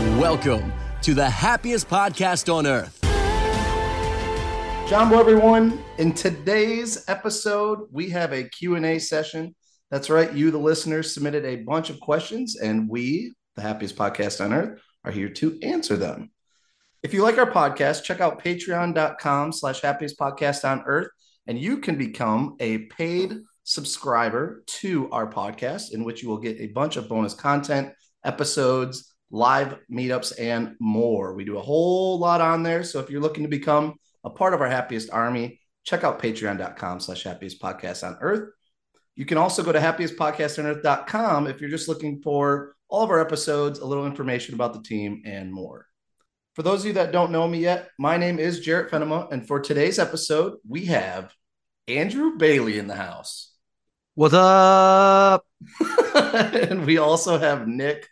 Welcome to the happiest podcast on earth. Jumbo, everyone. In today's episode, we have a Q&A session. That's right. You, the listeners, submitted a bunch of questions, and we, the happiest podcast on earth, are here to answer them. If you like our podcast, check out patreon.com slash happiest podcast on earth, and you can become a paid subscriber to our podcast, in which you will get a bunch of bonus content, episodes, live meetups, and more. We do a whole lot on there. So if you're looking to become a part of our happiest army, check out patreon.com slash happiest podcast on earth. You can also go to happiestpodcastonearth.com if you're just looking for all of our episodes, a little information about the team, and more. For those of you that don't know me yet, my name is Jarrett Fenema, and for today's episode, we have Andrew Bailey in the house. What's up? and we also have Nick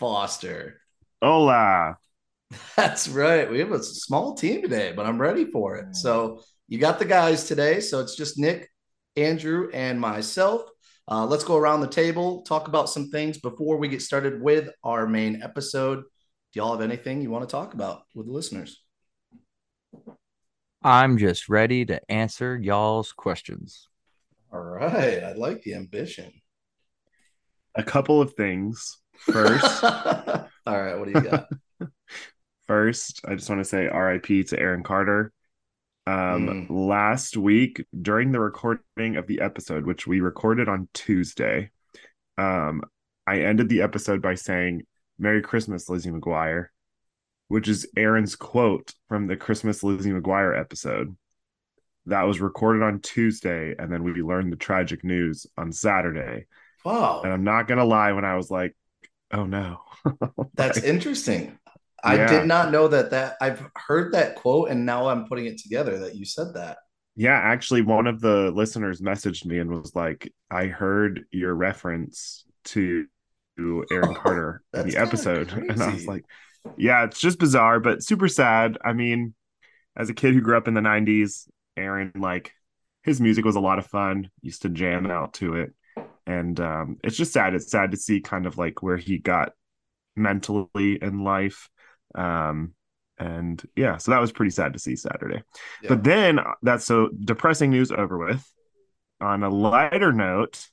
Foster. Hola. That's right. We have a small team today, but I'm ready for it. So you got the guys today. So it's just Nick, Andrew, and myself. Uh, let's go around the table, talk about some things before we get started with our main episode. Do y'all have anything you want to talk about with the listeners? I'm just ready to answer y'all's questions. All right. I like the ambition. A couple of things. First, All right. What do you got? first, I just want to say RIP to Aaron Carter. Um, Mm. last week during the recording of the episode, which we recorded on Tuesday, um, I ended the episode by saying "Merry Christmas, Lizzie McGuire," which is Aaron's quote from the Christmas Lizzie McGuire episode. That was recorded on Tuesday, and then we learned the tragic news on Saturday. wow. And I'm not gonna lie, when I was like, "Oh no," That's interesting. I Yeah. did not know that that I've heard that quote and now I'm putting it together that you said that. Yeah, actually, one of the listeners messaged me and was like, "I heard your reference to Aaron oh, Carter in the episode," and I was like, "Yeah, it's just bizarre, but super sad." I mean, as a kid who grew up in the '90s, Aaron like his music was a lot of fun. Used to jam out to it, and um, it's just sad. It's sad to see kind of like where he got mentally in life. Um, and yeah, so that was pretty sad to see Saturday. Yeah. But then uh, that's so depressing news over with. On a lighter note,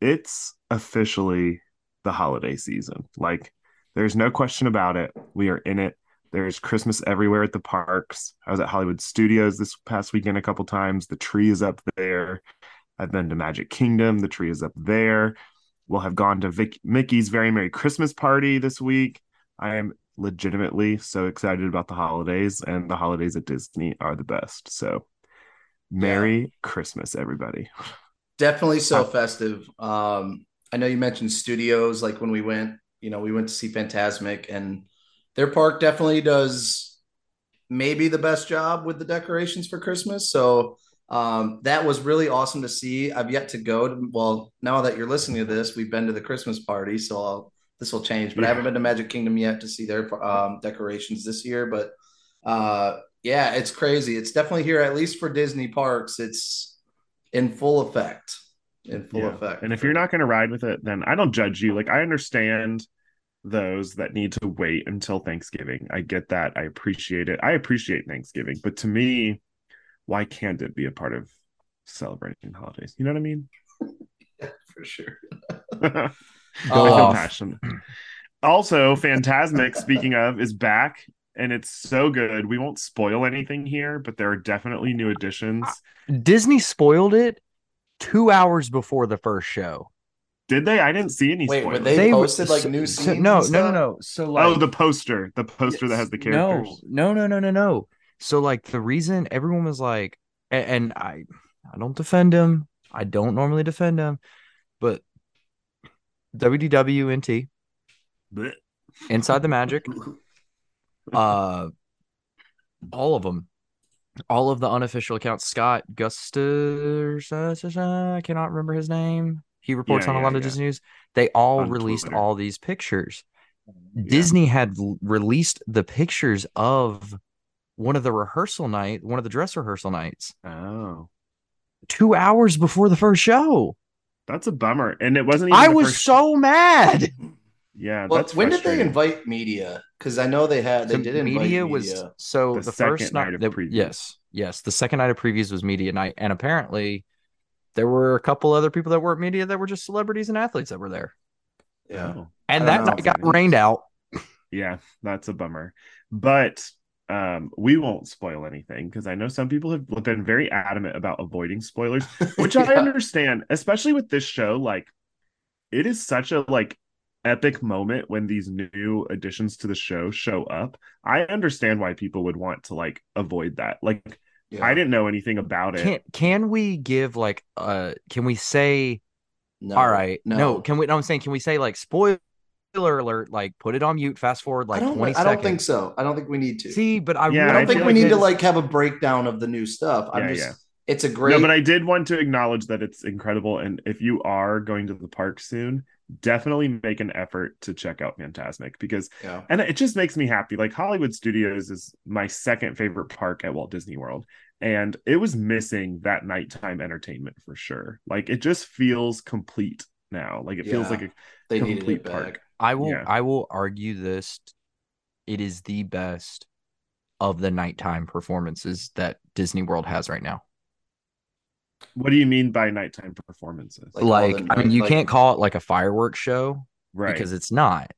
it's officially the holiday season. Like, there's no question about it. We are in it. There's Christmas everywhere at the parks. I was at Hollywood Studios this past weekend a couple times. The tree is up there. I've been to Magic Kingdom. The tree is up there. We'll have gone to Vic- Mickey's Very Merry Christmas Party this week. I am legitimately so excited about the holidays, and the holidays at Disney are the best. So, Merry Christmas, everybody. Definitely so festive. Um, I know you mentioned studios, like when we went, you know, we went to see Fantasmic, and their park definitely does maybe the best job with the decorations for Christmas. So um, that was really awesome to see. I've yet to go to, well, now that you're listening to this, we've been to the Christmas party, so I'll, this will change, but I haven't been to Magic Kingdom yet to see their um, decorations this year. But uh, yeah, it's crazy. It's definitely here, at least for Disney parks. It's in full effect. In full Yeah. effect. And if you're not going to ride with it, then I don't judge you. Like, I understand those that need to wait until Thanksgiving. I get that. I appreciate it. I appreciate Thanksgiving. But to me, why can't it be a part of celebrating holidays? You know what I mean? yeah, for sure. I Go feel off. Oh. passionate. Also, Fantasmic, speaking of, is back and it's so good. We won't spoil anything here, but there are definitely new additions. Disney spoiled it two hours before the first show. Did they? I didn't see any Wait, were spoilers. they, were- posted like so- new so- scenes? no, and no, no, no. So like, oh, the poster, the poster that has the characters. No, no, no, no, no, no. So like the reason everyone was like, and, and I, I don't defend him. I don't normally defend him, but WDWNT Blech. Inside the Magic, uh, all of them, all of the unofficial accounts. Scott Gusters, I cannot remember his name. He reports Yeah, on a yeah, lot of yeah. Disney news. They all On released Twitter. all these pictures. Disney had released the pictures of one of the rehearsal night, one of the dress rehearsal nights, Oh, two hours before the first show. that's a bummer. And it wasn't. Even I was first- so mad. Yeah, Well, that's when did they invite media? Because I know they had they So did invite media media. was so The the, first night night, of they- previews. yes yes the second night of previews was media night and apparently there were a couple other people that weren't media that were just celebrities and athletes that were there yeah. Oh. and I that night got rained out Yeah, that's a bummer. But um, we won't spoil anything because I know some people have been very adamant about avoiding spoilers, which I understand, especially with this show. Like, it is such a like epic moment when these new additions to the show show up. I understand why people would want to like avoid that. Like, Yeah. I didn't know anything about it. can can we give like uh can we say No, all right no, no. can we no i'm saying can we say like spoiler alert like put it on mute fast forward like I don't. 20 I seconds don't think so. I don't think we need to. see but i Yeah, I don't I think we like need to like have a breakdown of the new stuff. I'm Yeah, just. yeah. It's a great. No, but I did want to acknowledge that it's incredible. And if you are going to the park soon, definitely make an effort to check out Fantasmic because, yeah. and it just makes me happy. Like Hollywood Studios is my second favorite park at Walt Disney World. And it was missing that nighttime entertainment for sure. Like it just feels complete now. Like it feels like a They needed complete it back. Park. I will Yeah. I will argue this it is the best of the nighttime performances that Disney World has right now. What do you mean by nighttime performances? Like Like, the I mean you like- can't call it like a fireworks show right. because it's not.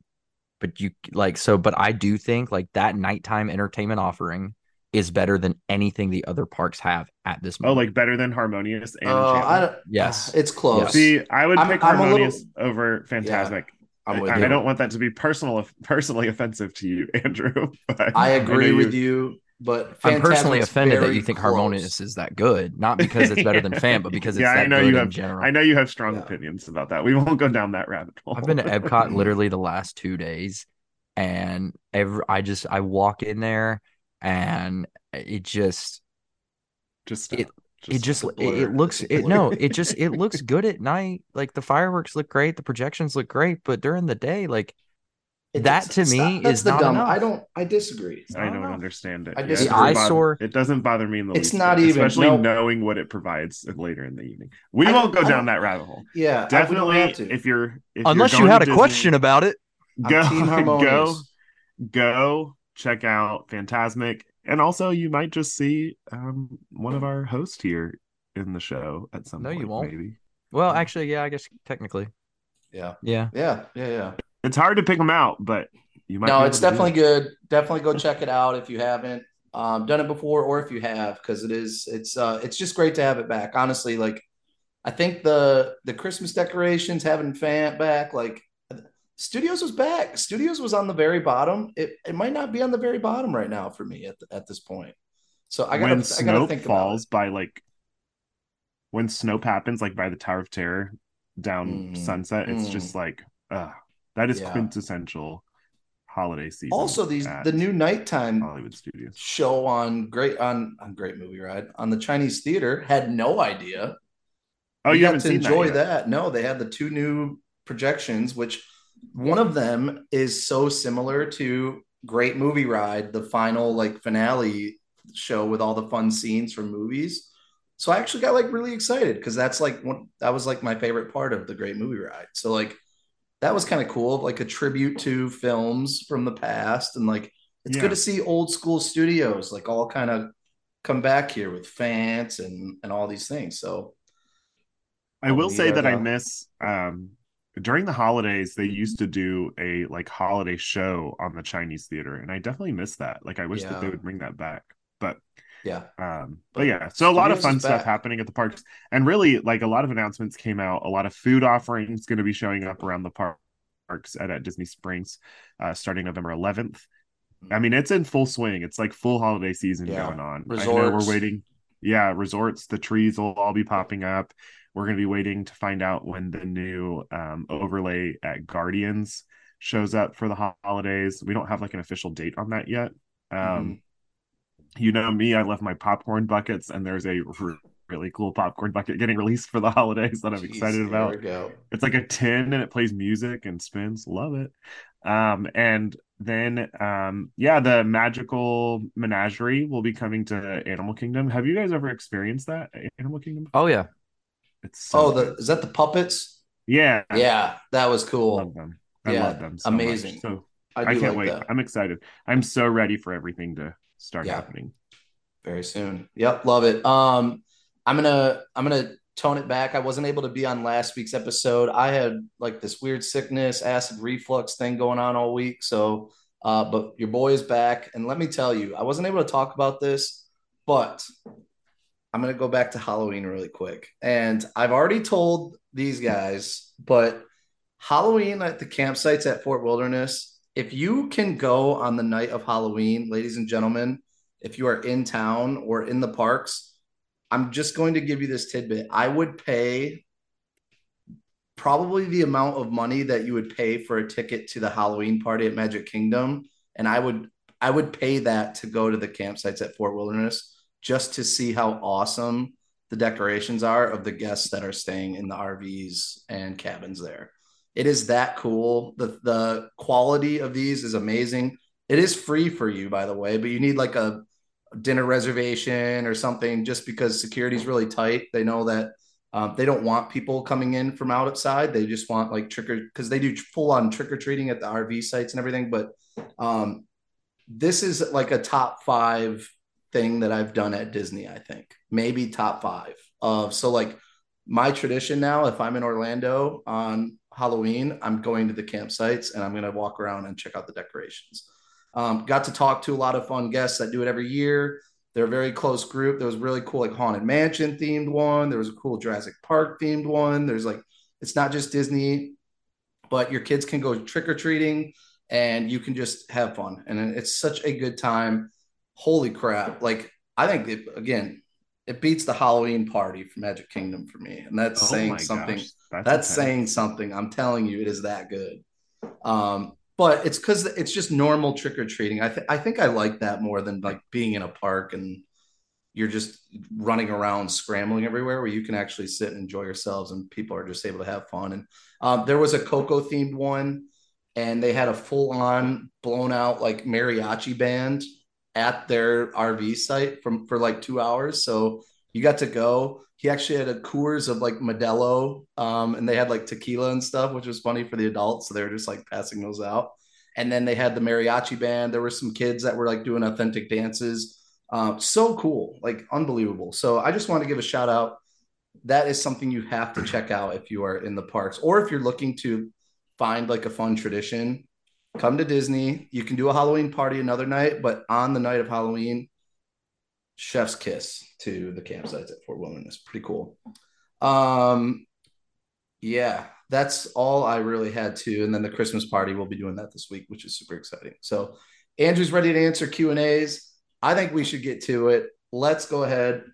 But you like so but I do think like that nighttime entertainment offering is better than anything the other parks have at this oh, moment. oh, like better than Harmonious and Oh, I Yes. It's close. Yes. See, I would I'm- pick I'm a little- Harmonious over Fantasmic. I'm with I, you. I don't want that to be personal, personally offensive to you, Andrew. But I agree know with you, but I'm personally offended that you think close. Harmonious is that good, not because it's better than Fan, but because it's Yeah, I know good you in have- general. I know you have strong Yeah. opinions about that. We won't go down that rabbit hole. I've been to Epcot literally the last two days, and every I just I walk in there, and it just just it- stop. it just it, it looks it no it just it looks good at night. Like the fireworks look great, the projections look great, but during the day, like It that to me not- that's is the not dumb. enough. I don't. I disagree. I don't enough. understand it. I Yeah, just- it The doesn't bother- eyesore- It doesn't bother me in the It's least, not bit, even- especially no. knowing what it provides later in the evening. We I won't go I down don't- that rabbit hole. Yeah, I- we don't Definitely, have to. if you're if unless you're you had a Disney- question about it. Go go go check out Fantasmic, and also you might just see um, one of our hosts here in the show at some No, you won't. Maybe Well, actually, yeah, I guess technically, Yeah, yeah. yeah, yeah, yeah. it's hard to pick them out, but you might. No, it's able to do definitely it. good. Definitely go check it out if you haven't um, done it before, or if you have, because it is. It's uh, it's just great to have it back. Honestly, like I think the the Christmas decorations having fan back, like Studios was back. Studios was on the very bottom. It it might not be on the very bottom right now for me at at this point. So I gotta when I gotta think falls by like when Snope happens, like by the Tower of Terror down Mm, Sunset, it's mm. just like uh that is Yeah. quintessential holiday season. Also, these the new nighttime Hollywood Studios. show on great on on Great Movie Ride on the Chinese Theater had no idea. Oh, We you got haven't to seen enjoy that? that. No, they had the two new projections, which one of them is so similar to Great Movie Ride, the final like finale show with all the fun scenes from movies. So I actually got like really excited because that's like one that was like my favorite part of the Great Movie Ride. So like that was kind of cool, like a tribute to films from the past, and like it's Yeah. good to see old school studios like all kind of come back here with fans and and all these things. So I will say that I miss um during the holidays they used to do a like holiday show on the Chinese theater and I definitely miss that. Like I wish that they would bring that back. But yeah. um But but yeah, so a lot of fun stuff back. happening at the parks and really like a lot of announcements came out. A lot of food offerings going to be showing up around the par- parks at, at Disney Springs uh starting November 11th. I mean, it's in full swing. It's like full holiday season Yeah. going on. I know we're waiting. Yeah, resorts. The trees will all be popping up. We're going to be waiting to find out when the new um, overlay at Guardians shows up for the holidays. We don't have like an official date on that yet. Um, Mm-hmm. You know me, I love my popcorn buckets, and there's a r- really cool popcorn bucket getting released for the holidays that I'm Jeez, excited about we go. it's like a tin and it plays music and spins love it um and then um yeah the magical menagerie will be coming to animal kingdom have you guys ever experienced that animal kingdom Oh yeah, it's so Oh, the is that the puppets? yeah Yeah, that was cool. I love them I Yeah, love them so amazing. much. So I, I, can't like wait. that. I'm excited. I'm so ready for everything to start Yeah. happening. very soon. Yep, love it. Um, I'm gonna I'm gonna tone it back. I wasn't able to be on last week's episode. I had like this weird sickness, acid reflux thing going on all week. So, uh, but your boy is back, and let me tell you, I wasn't able to talk about this, but I'm gonna go back to Halloween really quick. And I've already told these guys, but Halloween at the campsites at Fort Wilderness, if you can go on the night of Halloween, ladies and gentlemen, if you are in town or in the parks, I'm just going to give you this tidbit. I would pay probably the amount of money that you would pay for a ticket to the Halloween party at Magic Kingdom, and I would I would pay that to go to the campsites at Fort Wilderness just to see how awesome the decorations are of the guests that are staying in the RVs and cabins there. It is that cool. The the quality of these is amazing. It is free for you, by the way, but you need like a dinner reservation or something just because security is really tight. They know that um, they don't want people coming in from outside. They just want like trick or because they do full on trick or treating at the RV sites and everything. But um, this is like a top five thing that I've done at Disney. I think maybe top five of so like my tradition now. If I'm in Orlando on Halloween, I'm going to the campsites and I'm to walk around and check out the decorations. Um, got to talk to a lot of fun guests that do it every year. They're a very close group. There was really cool, like Haunted Mansion themed one. There was a cool Jurassic Park themed one. There's like, it's not just Disney, but your kids can go trick or treating and you can just have fun. And it's such a good time. Holy crap. Like, I think it, again, it beats the Halloween party for Magic Kingdom for me. And that's Oh saying something. gosh, That's intense. saying something. I'm telling you, it is that good. Um, but it's because it's just normal trick or treating. I think I think I like that more than like being in a park and you're just running around scrambling everywhere where you can actually sit and enjoy yourselves and people are just able to have fun. And um, there was a Coco themed one, and they had a full on blown out like mariachi band at their RV site from for like two hours. So you got to go. He actually had a Coors of like Modelo, um, and they had like tequila and stuff, which was funny for the adults. So they were just like passing those out. And then they had the mariachi band. There were some kids that were like doing authentic dances. Um, so cool, like unbelievable. So I just want to give a shout out. That is something you have to check out if you are in the parks, or if you're looking to find like a fun tradition. Come to Disney. You can do a Halloween party another night, but on the night of Halloween, chef's kiss to the campsites at Fort Wilderness. Pretty cool. Um, yeah, that's all I really had to. And then the Christmas party, we'll be doing that this week, which is super exciting. So Andrew's ready to answer Q and A's. I think we should get to it. Let's go ahead.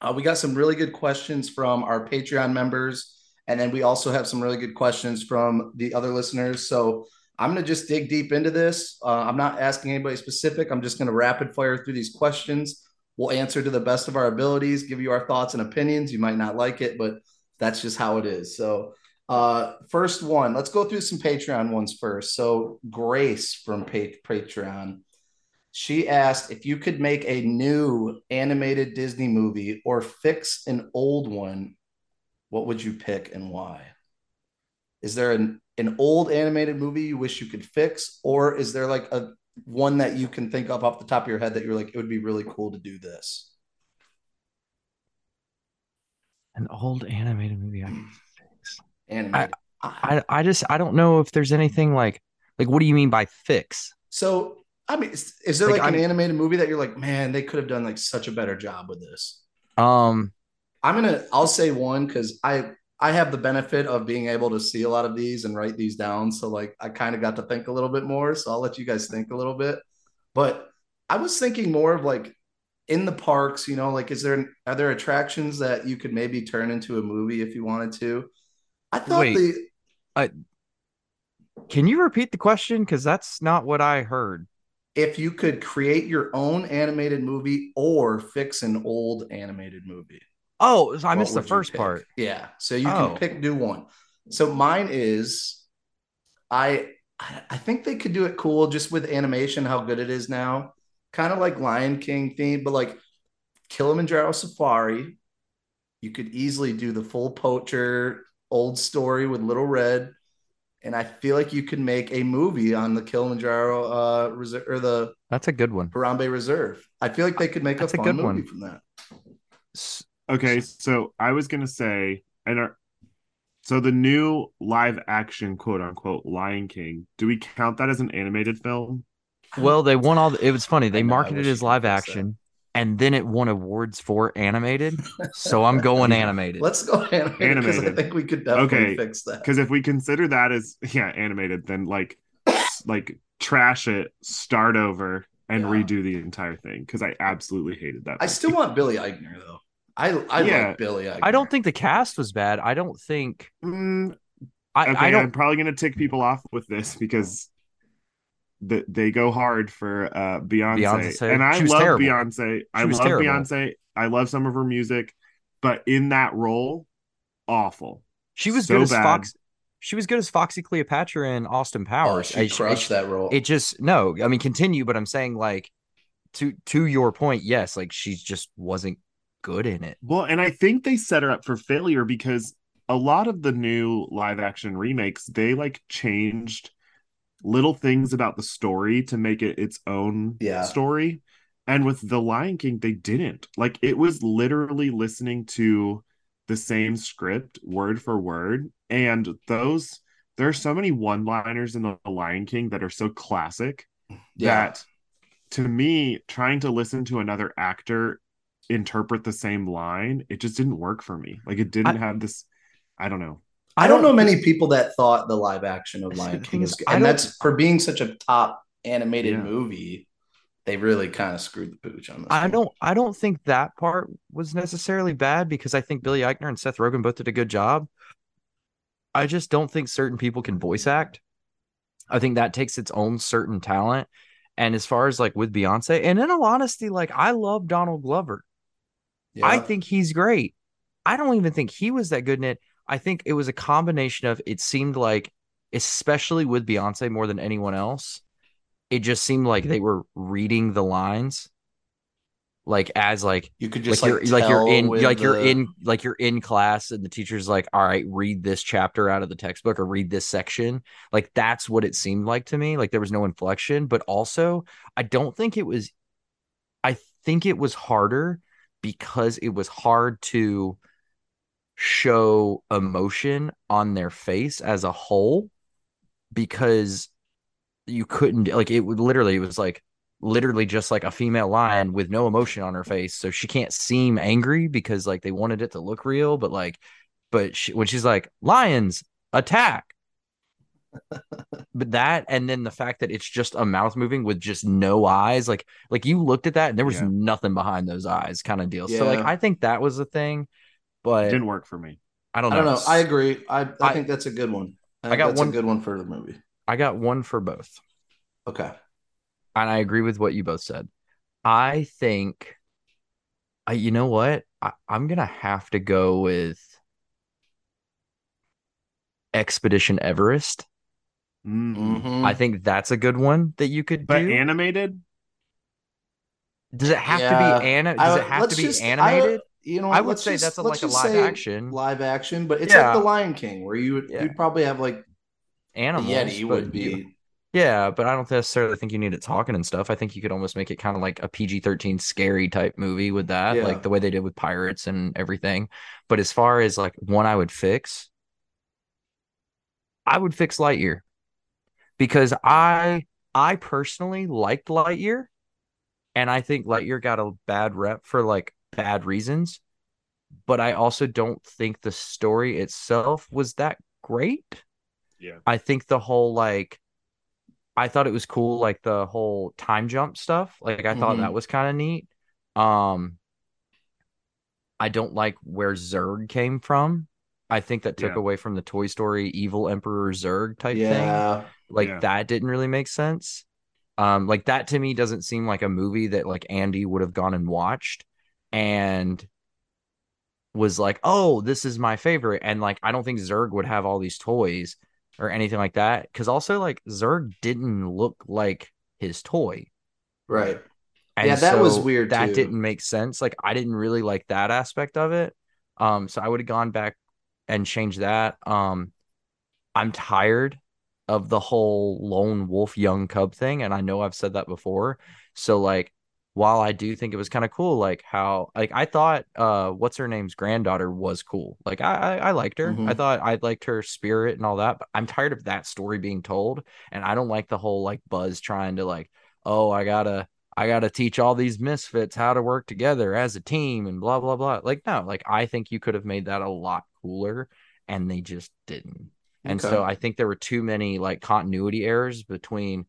Uh, we got some really good questions from our Patreon members, and then we also have some really good questions from the other listeners. So I'm going to just dig deep into this. Uh, I'm not asking anybody specific. I'm just going to rapid fire through these questions. We'll answer to the best of our abilities, give you our thoughts and opinions. You might not like it, but that's just how it is. So, uh, first one, let's go through some Patreon ones first. So, Grace from pa- Patreon, she asked if you could make a new animated Disney movie or fix an old one, what would you pick and why? Is there an, an old animated movie you wish you could fix, or is there like a one that you can think of off the top of your head that you're like, it would be really cool to do this? An old animated movie I could fix. Animated. I I I just I don't know if there's anything like like what do you mean by fix? so, I mean, is, is there Like, like, an animated movie that you're like, man, they could have done like such a better job with this? Um I'm gonna I'll say one because I I have the benefit of being able to see a lot of these and write these down. So like I kind of got to think a little bit more. So I'll let you guys think a little bit. But I was thinking more of like in the parks, you know, like is there are there attractions that you could maybe turn into a movie if you wanted to? I thought Wait. the can you repeat the question? Because that's not what I heard. if you could create your own animated movie or fix an old animated movie. Oh, I missed the first part. Yeah. So you Oh. can pick do one. So mine is I I think they could do it cool just with animation, how good it is now. Kind of like Lion King theme, but like Kilimanjaro Safari. You could easily do the full poacher old story with Little Red. and I feel like you could make a movie on the Kilimanjaro uh reserve or the That's a good one. Harambe Reserve. I feel like they could make That's a a good movie one. from that. S- Okay, so I was gonna say, and our, so the new live action quote unquote Lion King. Do we count that as an animated film? Well, they won all. The, it was funny. They know, marketed it as live fix that. action, and then it won awards for animated. So I'm going animated. Let's go animated because I think we could definitely Okay, fix that. Because if we consider that as yeah animated, then like like trash it, start over, and Yeah. redo the entire thing. Because I absolutely hated that. I still want Billy Eichner though. I I Yeah. like Billy Eichner. I don't think the cast was bad. I don't think. Mm, I, okay, I I'm don't. probably gonna tick people off with this because the, they go hard for uh Beyonce, Beyonce. and I love terrible. Beyonce. I love terrible. Beyonce. I love some of her music, but in that role, awful. She was so good as bad. Fox. She was good as Foxy Cleopatra in Austin Oh, Powers. she I- crushed it, that role. It just no. I mean, continue, but I'm saying like to to your point. Yes, like she just wasn't good in it. Well, and I think they set her up for failure because a lot of the new live action remakes, they like changed little things about the story to make it its own Yeah. story. And with The Lion King, they didn't. Like it was literally listening to the same script word for word. And those, there are so many one liners in The Lion King that are so classic yeah. that to me, trying to listen to another actor interpret the same line, it just didn't work for me. Like it didn't I- have this. I don't know. I don't know many people that thought the live action of Lion King is is, good. I And that's for being such a top animated Yeah. movie, they really kind of screwed the pooch on this. I one. don't I don't think that part was necessarily bad because I think Billy Eichner and Seth Rogen both did a good job. I just don't think certain people can voice act. I think that takes its own certain talent. And as far as like with Beyonce, and in all honesty, like I love Donald Glover. Yeah. I think he's great. I don't even think he was that good in it. I think it was a combination of it seemed like, especially with Beyonce more than anyone else, it just seemed like they were reading the lines like as like you could just like like, you're like you're in like you're in like you're in class and the teacher's like all right read this chapter out of the textbook or read this section like that's what it seemed like to me like there was no inflection but also i don't think it was i think it was harder because it was hard to show emotion on their face as a whole because you couldn't like it would literally it was like literally just like a female lion with no emotion on her face. So she can't seem angry because like they wanted it to look real but like but she, when she's like lions attack but that and then the fact that it's just a mouth moving with just no eyes like like you looked at that and there was Yeah. nothing behind those eyes kind of deal so like i think that was a thing It but didn't work for me. i don't I know don't know. I agree. I, I, I- think that's a good one. I, I got that's one- a good one for the movie. I got one for both Okay. and I agree with what you both said. I think, I you know what? I, I'm gonna have to go with Expedition Everest. Mm. Mhm. I think that's a good one that you could But do. animated? does it have Yeah. to be ana- I- Does it have to be just- I- animated? you know, I, would say just- that's a, like a live action live action, but it's Yeah. like the Lion King, where you would Yeah. you'd probably have like the animals. Yeti but would you- be. Yeah, but I don't necessarily think you need it talking and stuff. I think you could almost make it kind of like a PG-13 scary type movie with that, Yeah. like the way they did with pirates and everything. But as far as like one I would fix, I would fix Lightyear. Because I I personally liked Lightyear and I think Lightyear got a bad rep for like bad reasons, but I also don't think the story itself was that great. Yeah. I think the whole like I thought it was cool like the whole time jump stuff. Like I thought Mhm. that was kind of neat. Um I don't like where Zurg came from. I think that took Yeah. away from the Toy Story evil Emperor Zurg type thing. Yeah. Like Yeah. that didn't really make sense. Um like that to me doesn't seem like a movie that like Andy would have gone and watched and was like, "Oh, this is my favorite." And like I don't think Zurg would have all these toys or anything like that cuz also like Zurg didn't look like his toy. Right. And Yeah, that was weird, That too. didn't make sense. Like I didn't really like that aspect of it. Um so I would have gone back and changed that. Um I'm tired of the whole lone wolf young cub thing. And I know I've said that before. So like while I do think it was kind of cool, like how like I thought uh what's her name's granddaughter was cool. Like I I, I liked her. Mhm. I thought I liked her spirit and all that, but I'm tired of that story being told. And I don't like the whole like buzz trying to like, oh, I gotta I gotta teach all these misfits how to work together as a team and blah blah blah. Like, no, like I think you could have made that a lot cooler and they just didn't. And Okay. so I think there were too many like continuity errors between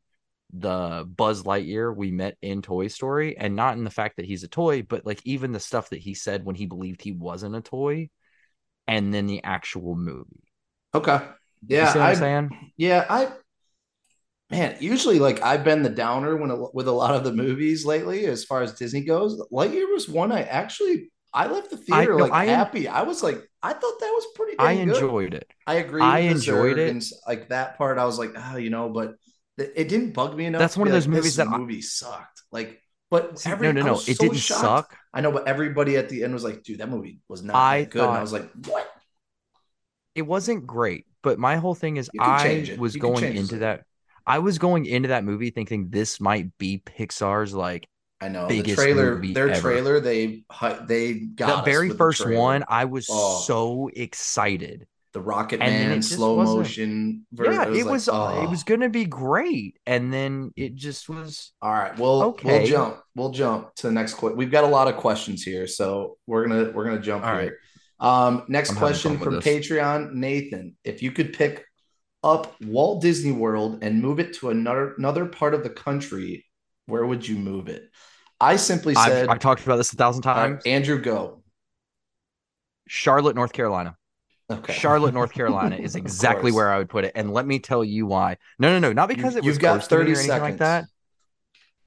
the Buzz Lightyear we met in Toy Story and not in the fact that he's a toy, but like even the stuff that he said when he believed he wasn't a toy and then the actual movie. Okay. You Yeah, see what I I'm saying? yeah, I man, usually like I've been the downer when a, with a lot of the movies lately as far as Disney goes. Lightyear was one I actually I left the theater no, like I en- happy. I was like I thought that was pretty I good. enjoyed it. I agree. I enjoyed it. and like that part. I was like, ah, you know, but th- it didn't bug me enough. That's one of those like, movies that I- movie sucked. Like, but See, every, no, no, no. It so didn't shocked. suck. I know, but everybody at the end was like, dude, that movie was not I good. and I was like, what? It wasn't great, but my whole thing is I was going into it. that I was going into that movie thinking this might be Pixar's like I know the trailer. Their ever. trailer, they they got the very first trailer. one. I was Oh. so excited. the Rocket Man it slow motion. version. yeah, it like, was uh, it oh. was gonna be great, and then it just was. All right, well, we'll Okay. jump. We'll jump to the next question. We've got a lot of questions here, so we're gonna we're gonna jump All here. Um, next I'm question from. Patreon, Nathan. If you could pick up Walt Disney World and move it to another another part of the country, where would you move it? I simply said, I've, I've talked about this a thousand times. Andrew, go. Charlotte, North Carolina. Okay, Charlotte, North Carolina is exactly where I would put it, and let me tell you why. No, no, no, not because it was You've got close to 30 or anything like that.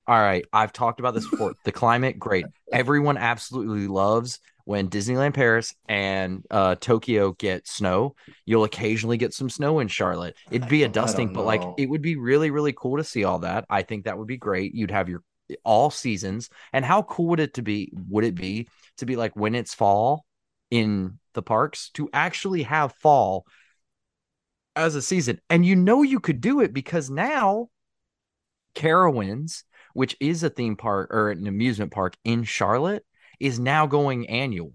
All right, I've talked about this before. the climate, great. Everyone absolutely loves when Disneyland Paris and uh, Tokyo get snow. You'll occasionally get some snow in Charlotte. It'd be a dusting, but like it would be really, really cool to see all that. I think that would be great. You'd have your all seasons, and how cool would it to be? Would it be to be like when it's fall in the parks to actually have fall as a season? And you know you could do it because now Carowinds, which is a theme park or an amusement park in Charlotte, is now going annual.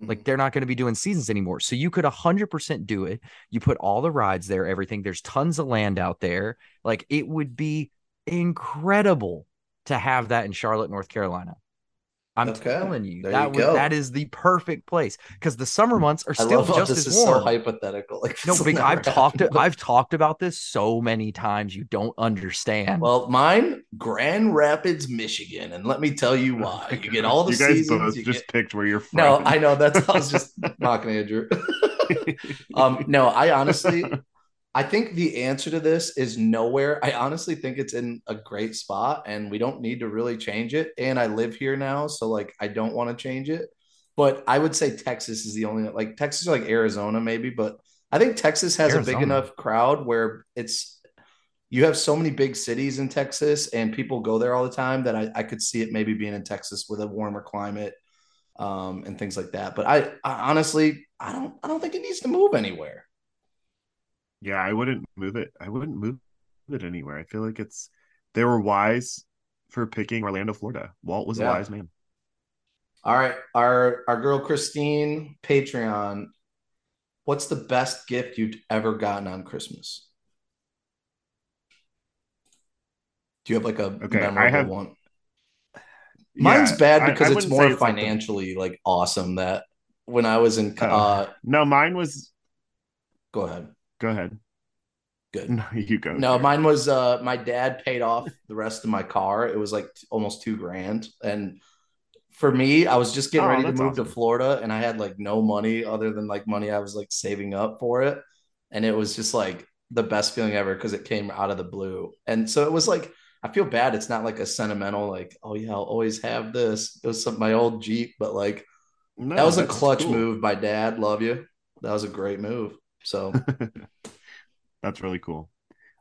Like mm-hmm. they're not going to be doing seasons anymore. So you could 100% do it. You put all the rides there, everything. There's tons of land out there. Like it would be incredible to have that in Charlotte, North Carolina. I'm Okay, telling you, there that you would go. that is the perfect place because the summer months are I still love how just this as is warm. so hypothetical. Like no, big, I've talked happen. I've talked about this so many times you don't understand. Well, mine, Grand Rapids, Michigan, and let me tell you why. You get all the you guys seasons. both you just get- picked where you're from. No, I know that's I was just mocking Andrew. um, no, I honestly, I think the answer to this is nowhere. I honestly think it's in a great spot, and we don't need to really change it. And I live here now, so like I don't want to change it. But I would say Texas is the only like Texas or like Arizona maybe, but I think Texas has a big enough crowd where it's you have so many big cities in Texas and people go there all the time that I, I could see it maybe being in Texas with a warmer climate um, and things like that. But I, I honestly, I don't, I don't think it needs to move anywhere. Yeah, I wouldn't move it. I wouldn't move it anywhere. I feel like it's they were wise for picking Orlando, Florida. Walt was Yeah. a wise man. All right, our our girl Christine Patreon. What's the best gift you've ever gotten on Christmas? Do you have like a Okay, I memorable have- one? Mine's Yeah, bad because I it's more something- financially like awesome. That when I was in, Oh. uh, No, mine was. go ahead, Go ahead. good. No, you go. No, Jared. mine was uh my dad paid off the rest of my car. It was like t- almost two grand. And for me, I was just getting Oh, ready to move to. Florida and I had like no money other than like money I was like saving up for it. And it was just like the best feeling ever because it came out of the blue. And so it was like I feel bad. It's not like a sentimental, like, oh yeah, I'll always have this. It was some my old Jeep, but like No, that was a clutch cool. move by dad. Love you. That was a great move. So That's really cool.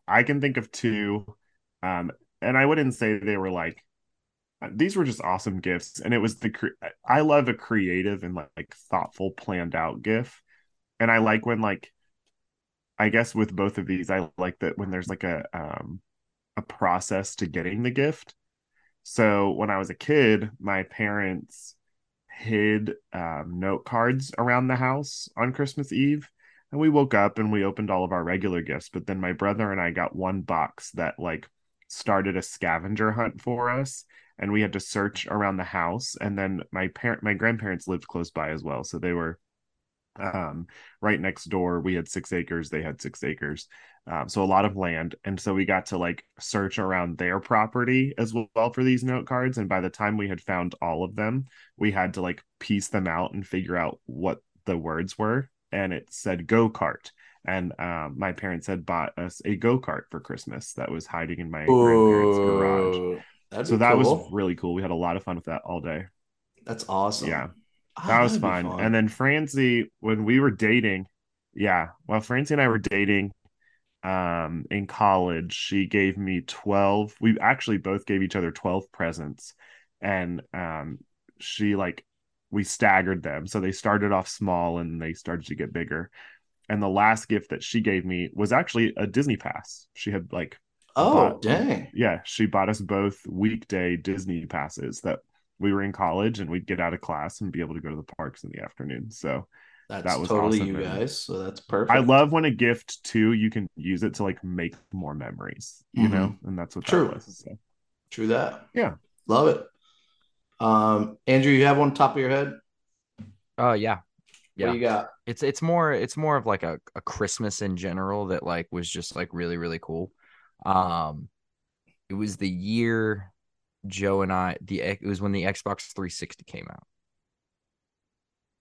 I can think of two, um, and I wouldn't say they were like these were just awesome gifts, and it was the cre- I love a creative and like, like thoughtful, planned out gift, and I like when like I guess with both of these, I like that when there's like a um a process to getting the gift. So when I was a kid, my parents hid um, note cards around the house on Christmas Eve. And we woke up and we opened all of our regular gifts. But then my brother and I got one box that like started a scavenger hunt for us. And we had to search around the house. And then my parent, my grandparents lived close by as well. So they were um, right next door. We had six acres. They had six acres. Um, so a lot of land. And so we got to like search around their property as well for these note cards. And by the time we had found all of them, we had to like piece them out and figure out what the words were. And it said go kart. And um, my parents had bought us a go kart for Christmas that was hiding in my grandparents' garage. So that cool. was really cool. We had a lot of fun with that all day. That's awesome. Yeah. Ah, That was that'd fun. And then Francie, when we were dating, yeah, well, Francie and I were dating um in college, she gave me 12. We actually both gave each other 12 presents. And um she like we staggered them. So they started off small and they started to get bigger. And the last gift that she gave me was actually a Disney pass. She had like oh bought- dang. yeah, she bought us both weekday Disney passes that we were in college and we'd get out of class and be able to go to the parks in the afternoon. So That's That was totally awesome, you guys. So that's perfect. I love when a gift too, you can use it to like make more memories, you Mhm. know, and that's what True. that was. So. True that. Yeah. Love it. Um, Andrew, you have one top of your head? Uh, yeah, What yeah. do you got? It's it's more it's more of like a, a Christmas in general that like was just like really really cool. Um, it was the year Joe and I the it was when the Xbox 360 came out.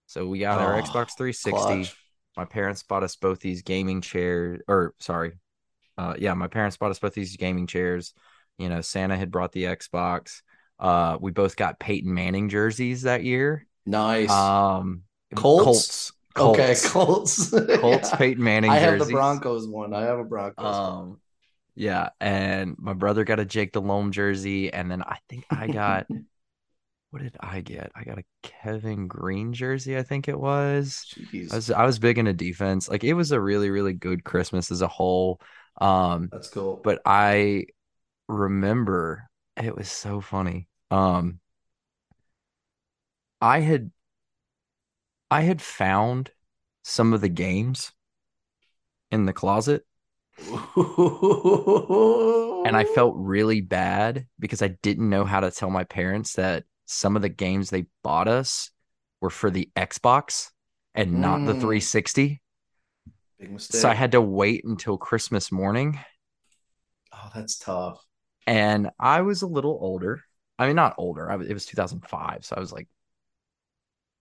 So we got our Oh, Xbox 360. Clutch. My parents bought us both these gaming chairs, or sorry, uh, yeah, my parents bought us both these gaming chairs. You know, Santa had brought the Xbox. Uh, we both got Peyton Manning jerseys that year. Nice. Um, Colts? Colts, okay, Colts, Colts. Yeah. Peyton Manning I have jerseys. the Broncos one. I have a Broncos. one. Um, yeah, and my brother got a Jake Delhomme jersey, and then I think I got what did I get? I got a Kevin Greene jersey, I think it was. Jeez. I was I was big into defense. Like it was a really really good Christmas as a whole. Um, That's cool. but I remember it was so funny. Um, I had I had found some of the games in the closet and I felt really bad because I didn't know how to tell my parents that some of the games they bought us were for the Xbox and not the Mm. 360. big mistake. So I had to wait until Christmas morning oh, that's tough. and I was a little older. I mean, not older. I was, it was 2005, so I was like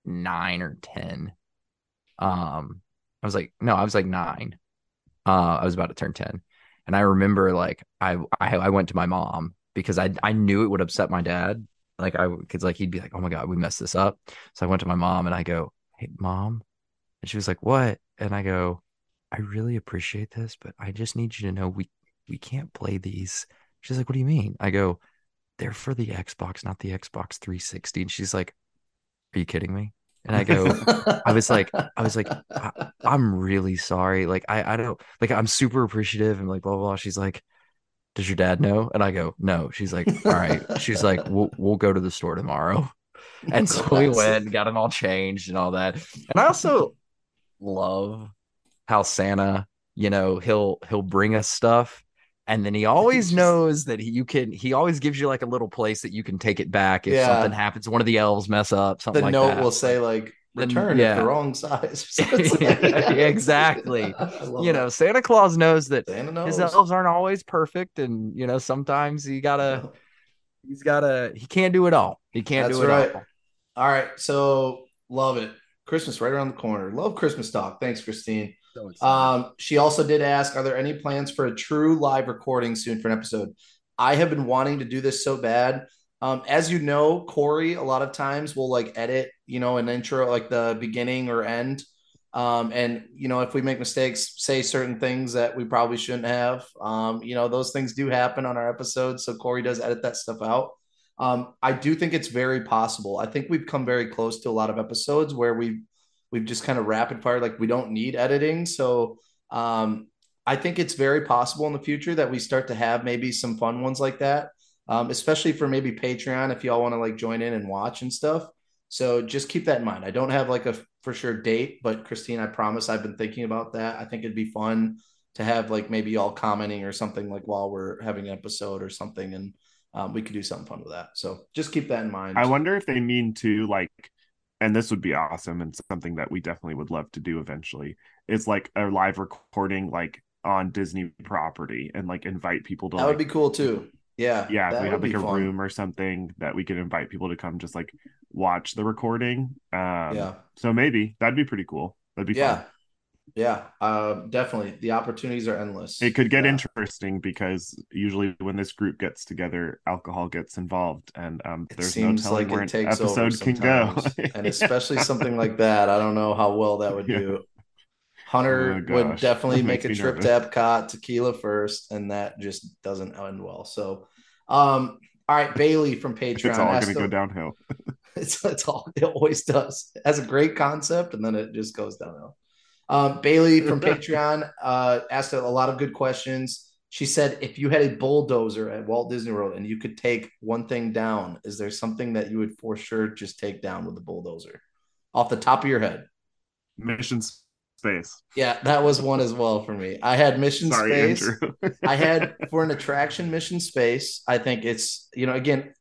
nine or ten. Um, I was like, no, I was like nine. Uh, I was about to turn ten, and I remember like I I, I went to my mom because I I knew it would upset my dad. Like I because like he'd be like, oh my god, we messed this up. So I went to my mom and I go, hey mom, and she was like, what? And I go, I really appreciate this, but I just need you to know we we can't play these. She's like, what do you mean? I go, they're for the Xbox, not the Xbox 360. And she's like, are you kidding me? And I go, I was like, I was like, I, I'm really sorry. Like, I, I don't like, I'm super appreciative and like, blah, blah, blah. She's like, does your dad know? And I go, no. She's like, all right. She's like, we'll, we'll go to the store tomorrow. And so we went and got them all changed and all that. And I also love how Santa, you know, he'll he'll bring us stuff and then he always Just- knows that he, you can he always gives you like a little place that you can take it back if Yeah. something happens, one of the elves mess up, something the like note that. will say like The- return yeah. the wrong size. So like- Yeah, exactly. You that. know, Santa Claus knows that knows. his elves aren't always perfect and you know, sometimes you gotta he's gotta he can't do it all. He can't That's do it right. all. All right, so love it. Christmas right around the corner. Love Christmas talk. Thanks, Christine. So. Um, she also did ask, are there any plans for a true live recording soon for an episode? I have been wanting to do this so bad. Um, as you know, Corey, a lot of times will like edit, you know, an intro, like the beginning or end. Um, and you know, if we make mistakes, say certain things that we probably shouldn't have. Um, you know, those things do happen on our episodes. So Corey does edit that stuff out. Um, I do think it's very possible. I think we've come very close to a lot of episodes where we've we've just kind of rapid fire, like we don't need editing. So um, I think it's very possible in the future that we start to have maybe some fun ones like that, um, especially for maybe Patreon if y'all want to like join in and watch and stuff. So just keep that in mind. I don't have like a for sure date, but Christine, I promise I've been thinking about that. I think it'd be fun to have like maybe y'all commenting or something like while we're having an episode or something, and um, we could do something fun with that. So just keep that in mind. I wonder if they mean to like, and this would be awesome and something that we definitely would love to do eventually. Is like a live recording like on Disney property and like invite people to. That like, would be cool too. Yeah, yeah, we have like a fun. room or something that we could invite people to come just like watch the recording. Um, Yeah. So maybe that'd be pretty cool. That'd be Yeah, fun. Yeah, uh, definitely. The opportunities are endless. It could get Yeah. interesting because usually when this group gets together, alcohol gets involved, and um, there's no seems telling like where it an takes over episode can go. and especially something like that. I don't know how well that would Yeah. do. Hunter Oh, would definitely make a trip to Epcot, tequila first, and that just doesn't end well. So, um, all right, Bailey from Patreon. it's all going to go downhill. It's, it's all it always does. It has a great concept, and then it just goes downhill. Um, Bailey from Patreon uh, asked a lot of good questions. She said, "If you had a bulldozer at Walt Disney World and you could take one thing down, is there something that you would for sure just take down with the bulldozer, off the top of your head?" Mission space. Yeah, that was one as well for me. I had Mission Sorry, Space. I had for an attraction mission space. I think it's you know again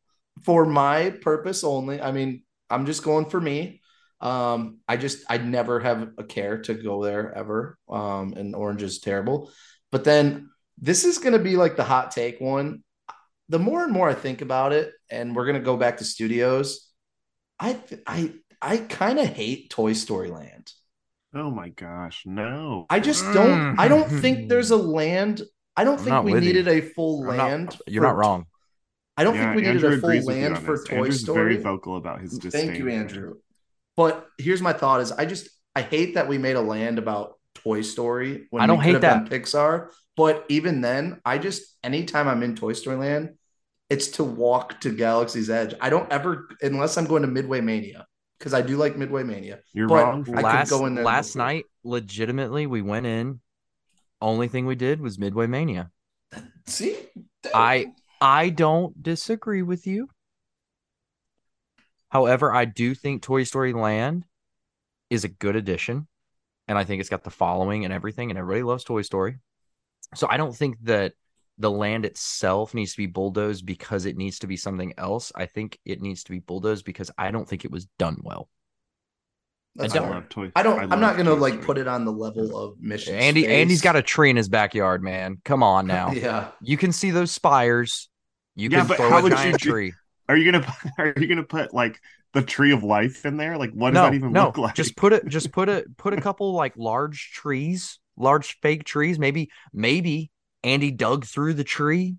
for my purpose only. I mean, I'm just going for me. Um, I just I never have a care to go there ever. Um, and orange is terrible. But then this is going to be like the hot take one. The more and more I think about it, and we're going to go back to studios. I I I kind of hate Toy Story Land. oh my gosh, no! I just don't. I don't think there's a land. I don't I'm think we with you. needed a full I'm not- land. you're for- not wrong. I don't Yeah, think we needed a full agrees with you land for. Toy Andrew's Story. very vocal about his disdain. Thank you, Andrew. But here's my thought: is I just I hate that we made a land about Toy Story when I don't we hate could done Pixar. But even then, I just anytime I'm in Toy Story Land, it's to walk to Galaxy's Edge. I don't ever unless I'm going to Midway Mania because I do like Midway Mania. You're But wrong. I could last go in there last before. night, legitimately, we went in. Only thing we did was Midway Mania. See, I I don't disagree with you. However, I do think Toy Story Land is a good addition, and I think it's got the following and everything, and everybody loves Toy Story. So I don't think that the land itself needs to be bulldozed because it needs to be something else. I think it needs to be bulldozed because I don't think it was done well. That's I don't fair. love Toy. I don't. I I'm not gonna Toy like Story. put it on the level of Mission. Andy Space. Andy's got a tree in his backyard, man. Come on now. yeah. You can see those spires. You Yeah, can but throw how a would you giant do- tree. Are you gonna Are you gonna put like the tree of life in there? Like, what does that even no, look like? just put it. Just put it. Put a couple like large trees, large fake trees. Maybe, maybe Andy dug through the tree,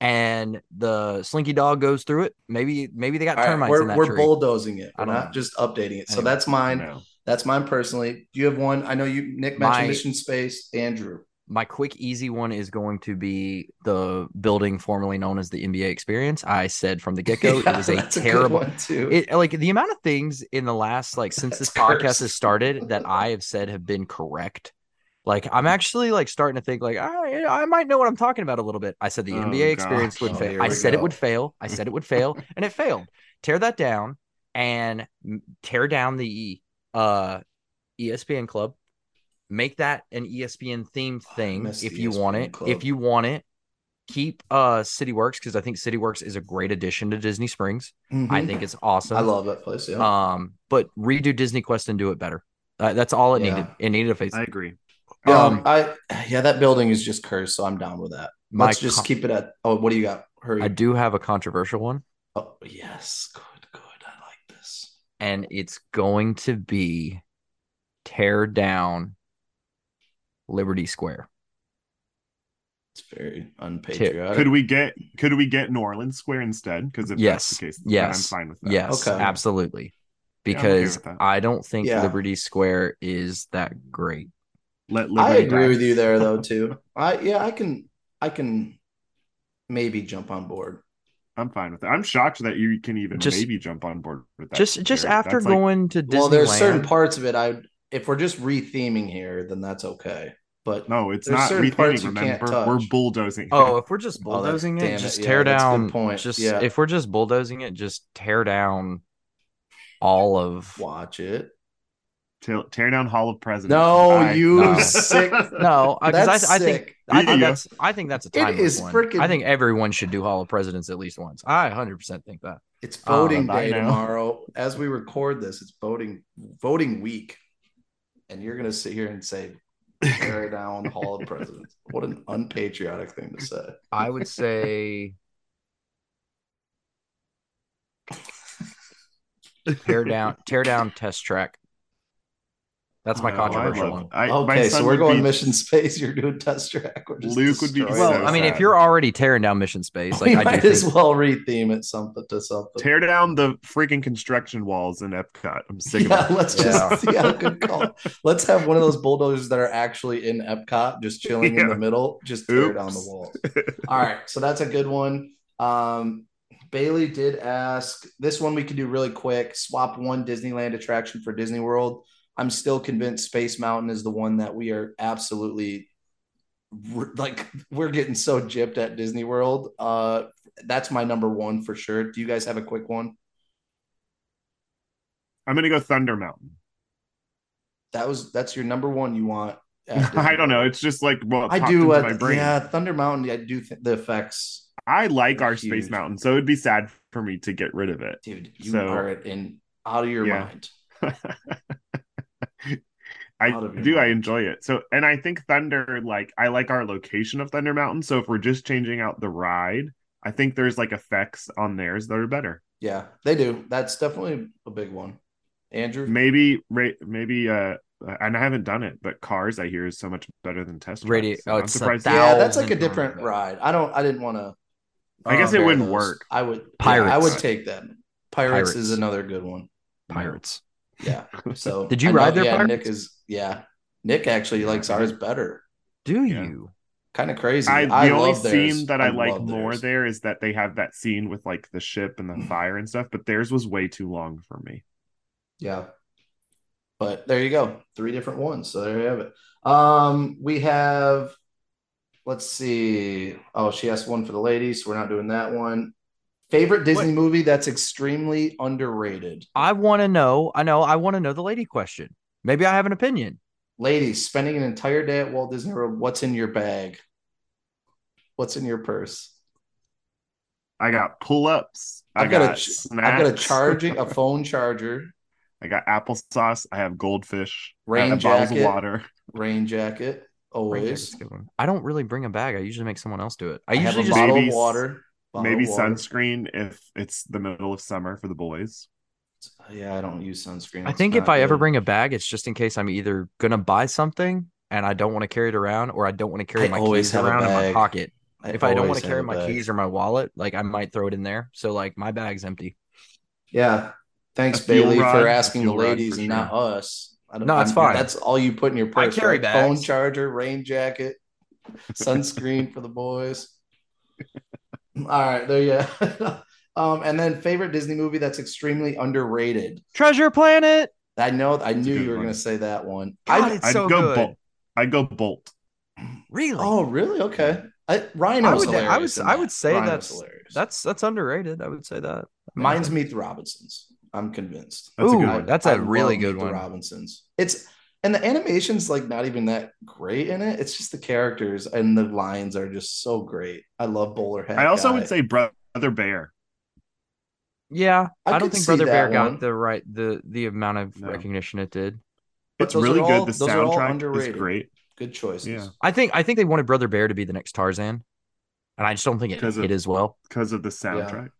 and the Slinky Dog goes through it. Maybe, maybe they got All right, termites we're in that we're tree. bulldozing it. We're don't not know. just updating it. So Anyway. that's mine. That's mine personally. Do you have one? I know you. Nick mentioned My- Mission Space. Andrew. My quick, easy one is going to be the building formerly known as the NBA Experience. I said from the get go, Yeah, it was a terrible. one too. it like the amount of things in the last like since this That's podcast has started that I have said have been correct. Like I'm actually like starting to think like I I might know what I'm talking about a little bit. I said the Oh, NBA experience would Oh, fail. I said it would fail. I said it would fail, and it failed. Tear that down and tear down the uh ESPN club. Make that an ESPN themed Oh, thing miss if the you want it. club. If you want it, keep uh City Works because I think City Works is a great addition to Disney Springs. I Mhm. think it's awesome. I love that place. Yeah. Um, but redo Disney Quest and do it better. Uh, that's all it Yeah. needed. It needed a face. I agree. yeah. um, I yeah. That building is just cursed, so I'm down with that. My Let's just con- keep it at. Oh, what do you got? Hurry. I do have a controversial one, oh yes. Good. Good. I like this. and it's going to be tear down Liberty Square. It's very unpatriotic. Could we get Could we get New Orleans Square instead? Because if Yes. that's the case, Yes. I'm fine with that. Yes, Okay. absolutely. Yeah, okay Because with. I don't think Yeah. Liberty Square is that great. Let I agree die. with you there though too. I yeah. I can. I can maybe jump on board. I'm fine with that. I'm shocked that you can even Just- maybe jump on board with that. just just after That's like- going to Disneyland. Well, there's certain parts of it. I if we're just retheming here, then that's okay. but No, it's not certain parts retheming. you can't Remember, we're bulldozing. Oh, if we're just Oh, bulldozing damn it, it. just Yeah, tear that's a good down. point. Just Yeah. if we're just bulldozing it, just tear down all of. watch it. tear, tear down Hall of Presidents. No, I- you No. sick. No, uh, because That's I, I think. I think Yeah. that's I think that's a It timeless is one. frickin- I think everyone should do Hall of Presidents at least once. I 100 percent think that. It's Oh, voting uh, bye day tomorrow. As we record this, it's voting voting week, and you're gonna sit here and say, "Tear down the Hall of Presidents." What an unpatriotic thing to say. I would say tear down tear down test track. That's my Oh, I controversial love- one. I- my okay, so we're going be- mission space. You're doing test track. We're just Luke would be Well, so. I mean, if you're already tearing down mission space, like we I might do as think, well retheme it something to something. Tear down the freaking construction walls in Epcot. I'm sick yeah, of it. let's just yeah, good call. Let's have one of those bulldozers that are actually in Epcot, just chilling in the middle, just tear down the Oops. walls. All right, so that's a good one. Um, Bailey did ask this one we could do really quick. Swap one Disneyland attraction for Disney World. I'm still convinced Space Mountain is the one that we are absolutely like we're getting so gypped at Disney World. Uh, that's my number one for sure. Do you guys have a quick one? I'm gonna go Thunder Mountain. That was that's your number one. You want? I don't know. It's just like what I do. Uh, my brain. yeah, Thunder Mountain. I do think the effects, I like our huge. Space Mountain, so it'd be sad for me to get rid of it. dude. You So- are in out of your Yeah. mind. I Out of do. I enjoy it. So, and I think Thunder, like, I like our location of Thunder Mountain. So, if we're just changing out the ride, I think there's like effects on theirs that are better. Yeah, they do. That's definitely a big one. Andrew, Maybe, ra- maybe, uh, and I haven't done it, but Cars I hear is so much better than Test Drive. Radi- So oh, I'm it's surprised. yeah, that's like a different better. ride. I don't. I didn't want to. I guess it wouldn't those. work. I would. yeah, Pirates. I would take that. Pirates, is another good one. Pirates. Yeah. So Did you I know- ride their Yeah, Pirates? Nick is. Yeah, Nick actually Yeah, likes ours better. Do Yeah. you? Kind of crazy. I, I, the only love theirs. scene that I, like more theirs. there is that they have that scene with like the ship and the fire and stuff, but theirs was way too long for me. Yeah. But there you go. Three different ones. So there you have it. Um, we have let's see. Oh, she asked one for the ladies, so we're not doing that one. Favorite Disney What? movie that's extremely underrated. I want to know. I know. I want to know the lady question. Maybe I have an opinion. Ladies, spending an entire day at Walt Disney World, what's in your bag? What's in your purse? I got pull ups. I I've got, got, a, snacks. I've got a charging a phone charger, I got applesauce. I have goldfish. Rain have bottles jacket. of water. rain jacket, always. jacket's a good one. I don't really bring a bag. I usually make someone else do it. I, I have usually a just bottle Maybe of water. Bottle Maybe water. sunscreen if it's the middle of summer for the boys. Yeah, I don't use sunscreen. I think if not I ever bring a bag, it's just in case I'm either gonna buy something and I don't want to carry it around, or I don't want to carry I my keys around in my bag. pocket. if I don't want to carry my bag. keys or my wallet, like I might throw it in there. So like my bag's empty. Yeah. Thanks, Bailey, rod, for asking the ladies and sure. not us. I don't, No, it's I'm- fine. That's all you put in your purse. I purse. carry right? Phone bags. charger, rain jacket, sunscreen for the boys. All right, there you go. um, and then favorite Disney movie that's extremely underrated. Treasure Planet. I know I That's knew you were going to say that one. God, I, it's I'd so go good. Bolt. I'd go Bolt. Really? oh, really? Okay. I, Rhino I was would- I hilarious would- in I would say Rhino that's- hilarious. That's that's underrated. I would say that. I mean, Mine's Meet the Robinsons. I'm convinced. That's a Ooh, good one. that's a I really good Meet the one. Robinsons. It's and the animation's like not even that great in it. It's just the characters and the lines are just so great. I love Bowler Hat. I also Guy. would say Brother Bear. Yeah, I I, don't think Brother Bear that got the right the the amount of No. recognition it did. But It's those are really all- good. The those are soundtrack is great. good choices. Yeah. I think I think they wanted Brother Bear to be the next Tarzan, and I just don't think it Because of- hit as well. Because of the soundtrack.